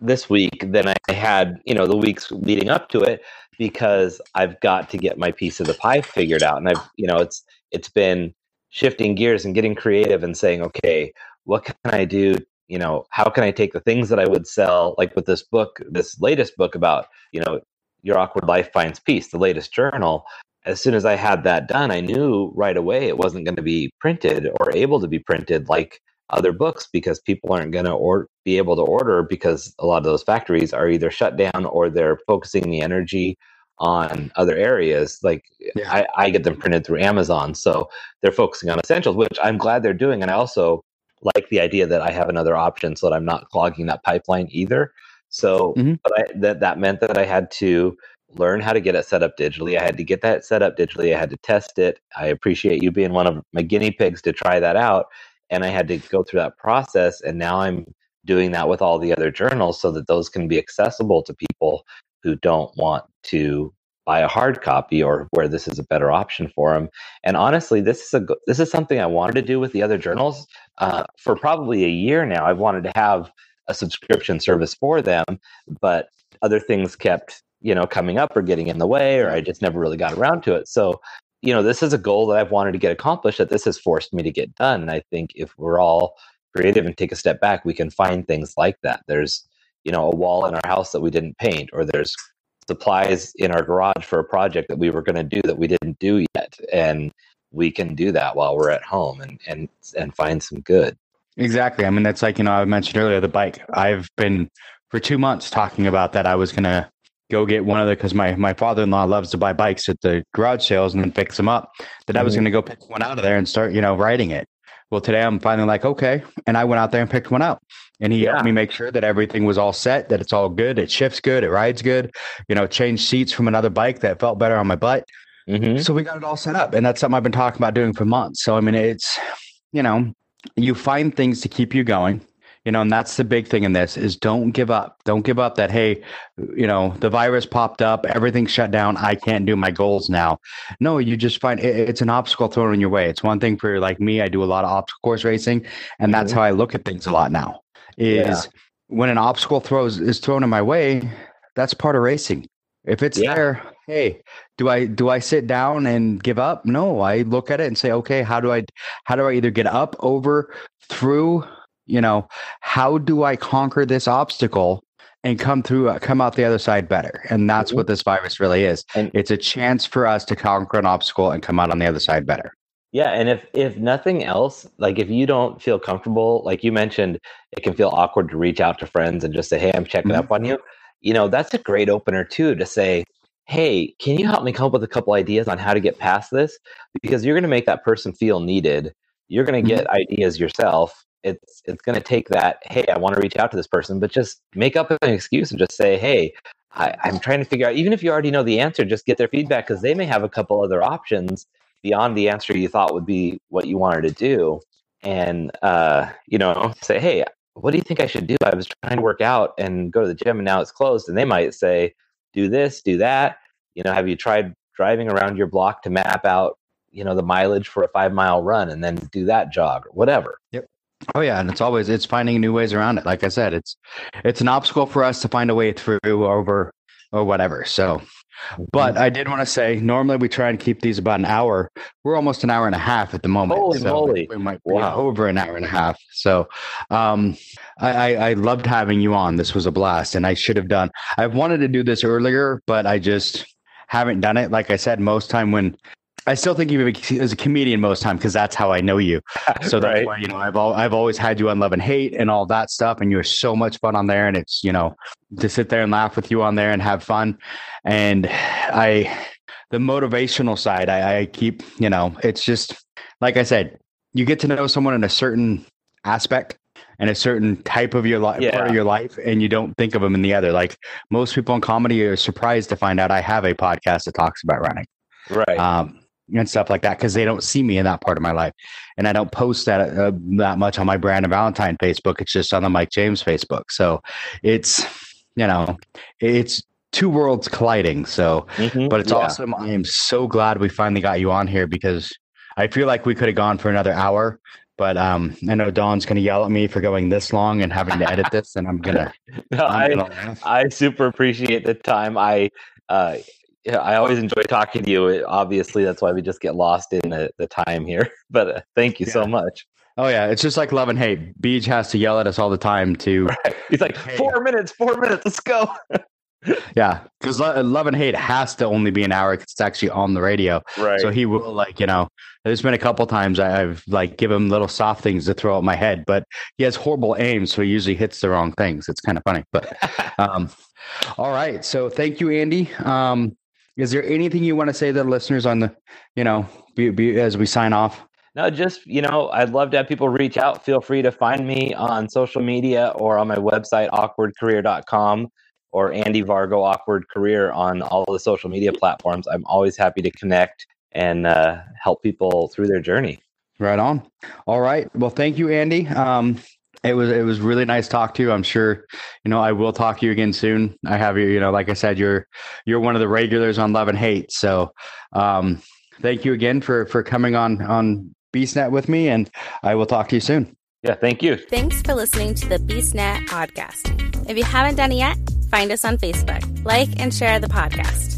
D: this week than I had you know the weeks leading up to it because I've got to get my piece of the pie figured out, and I've you know it's it's been shifting gears and getting creative and saying, okay, what can I do? You know, how can I take the things that I would sell, like with this book, this latest book about, you know, your awkward life finds peace, the latest journal. As soon as I had that done, I knew right away it wasn't going to be printed or able to be printed like other books because people aren't going to or be able to order because a lot of those factories are either shut down or they're focusing the energy on other areas. Like
C: Yeah.
D: I, I get them printed through Amazon, so they're focusing on essentials, which I'm glad they're doing. And I also like the idea that I have another option so that I'm not clogging that pipeline either. So,
C: Mhm.
D: but I, that that meant that I had to learn how to get it set up digitally. I had to get that set up digitally. I had to test it. I appreciate you being one of my guinea pigs to try that out, and I had to go through that process. And now I'm doing that with all the other journals so that those can be accessible to people who don't want to buy a hard copy or where this is a better option for them. And honestly, this is a this is something I wanted to do with the other journals uh, for probably a year now. I've wanted to have a subscription service for them, but other things kept you know coming up or getting in the way, or I just never really got around to it. So you know, this is a goal that I've wanted to get accomplished. That this has forced me to get done. And I think if we're all creative and take a step back, we can find things like that. There's you know a wall in our house that we didn't paint, or there's supplies in our garage for a project that we were going to do that we didn't do yet and we can do that while we're at home and and and find some good
C: Exactly. I mean, that's like, you know, I mentioned earlier the bike. I've been for two months talking about that. I was going to go get one of the, because my, my father in law loves to buy bikes at the garage sales and then fix them up, that I was
D: Mhm.
C: going to go pick one out of there and start, you know, riding it. Well, today I'm finally like, okay. And I went out there and picked one out. And he
D: Yeah.
C: helped me make sure that everything was all set, that it's all good, it shifts good, it rides good, you know, changed seats from another bike that felt better on my butt.
D: mm-hmm.
C: So we got it all set up. And that's something I've been talking about doing for months. So, I mean, it's, you know, you find things to keep you going, you know, and that's the big thing in this is don't give up. Don't give up that, hey, you know, the virus popped up, everything's shut down. I can't do my goals now. No, you just find it, it's an obstacle thrown in your way. It's one thing for like me, I do a lot of obstacle course racing, and that's
D: Mhm.
C: how I look at things a lot now. Is
D: Yeah.
C: when an obstacle throws is thrown in my way, that's part of racing. If it's
D: Yeah.
C: there, hey, do I do I sit down and give up? No, I look at it and say, okay, how do I how do I either get up, over, through, you know, how do I conquer this obstacle and come through uh, come out the other side better? And that's
D: Mhm.
C: what this virus really is.
D: And-
C: it's a chance for us to conquer an obstacle and come out on the other side better.
D: Yeah, and if if nothing else, like if you don't feel comfortable, like you mentioned, it can feel awkward to reach out to friends and just say, "Hey, I'm checking
C: Mhm.
D: up on you." You know, that's a great opener too to say, "Hey, can you help me come up with a couple ideas on how to get past this?" Because you're going to make that person feel needed. You're going to
C: Mhm.
D: get ideas yourself. It's it's going to take that, "Hey, I want to reach out to this person," but just make up an excuse and just say, "Hey, I, I'm trying to figure out." Even if you already know the answer, just get their feedback because they may have a couple other options beyond the answer you thought would be what you wanted to do. And uh, you know say hey what do you think i should do? I was trying to work out and go to the gym and now it's closed and they might say do this do that you know have you tried driving around your block to map out you know the mileage for a five mile run and then do that jog or whatever
C: Oh yeah, and it's always it's finding new ways around it. Like I said, it's it's an obstacle for us to find a way through over or whatever. So, but I did want to say, normally we try and keep these about an hour. We're almost an hour and a half at the moment.
D: Holy
C: so
D: moly.
C: We might be
D: Wow.
C: over an hour and a half. So, um, I, I I loved having you on. This was a blast, and I should have done. I've wanted to do this earlier, but I just haven't done it. Like I said, most time when I still think of you as a comedian most time because that's how I know you. So that's
D: Right.
C: why you know I've al- I've always had you on Love and Hate and all that stuff, and you're so much fun on there, and it's you know to sit there and laugh with you on there and have fun, and I the motivational side I, I keep you know it's just like I said you get to know someone in a certain aspect and a certain type of your life part of your life and you don't think of them in the other. Like most people in comedy are surprised to find out I have a podcast that talks about running.
D: Right.
C: Um, and stuff like that because they don't see me in that part of my life, and I don't post that uh, that much on my Brandon Valentine Facebook. It's just on the Mike James Facebook. So it's you know it's two worlds colliding. So,
D: Mhm.
C: but it's
D: Yeah.
C: awesome. I am so glad we finally got you on here because I feel like we could have gone for another hour. But um, I know Dawn's going to yell at me for going this long and having to edit this, and I'm gonna.
D: No,
C: I'm
D: I,
C: gonna laugh.
D: I super appreciate the time. I uh, yeah, I always enjoy talking to you. Obviously, that's why we just get lost in the, the time here. But uh, thank you so much.
C: Oh yeah, it's just like love and hate. Beach has to yell at us all the time to
D: He's like,
C: Hey.
D: four minutes, four minutes, let's go.
C: Yeah, because lo- love and hate has to only be an hour because it's actually on the radio.
D: Right.
C: So he will like you know. There's been a couple times I, I've like give him little soft things to throw at my head, but he has horrible aim, so he usually hits the wrong things. It's kind of funny, but um, all right. So thank you, Andy. Um, is there anything you want to say to the listeners on the, you know, be, be, as we sign off?
D: No, just, you know, I'd love to have people reach out. Feel free to find me on social media or on my website, awkwardcareer.com or Andy Vargo Awkward Career on all the social media platforms. I'm always happy to connect and uh, help people through their journey.
C: Right on. All right. Well, thank you, Andy. Um, it was it was really nice to talk to you. I'm sure you know I will talk to you again soon. I have you. You know, like I said, you're you're one of the regulars on Love and Hate. So, um, thank you again for for coming on on BeastNet with me, and I will talk to you soon.
D: Yeah, thank you.
A: Thanks for listening to the BeastNet podcast. If you haven't done it yet, find us on Facebook, like and share the podcast.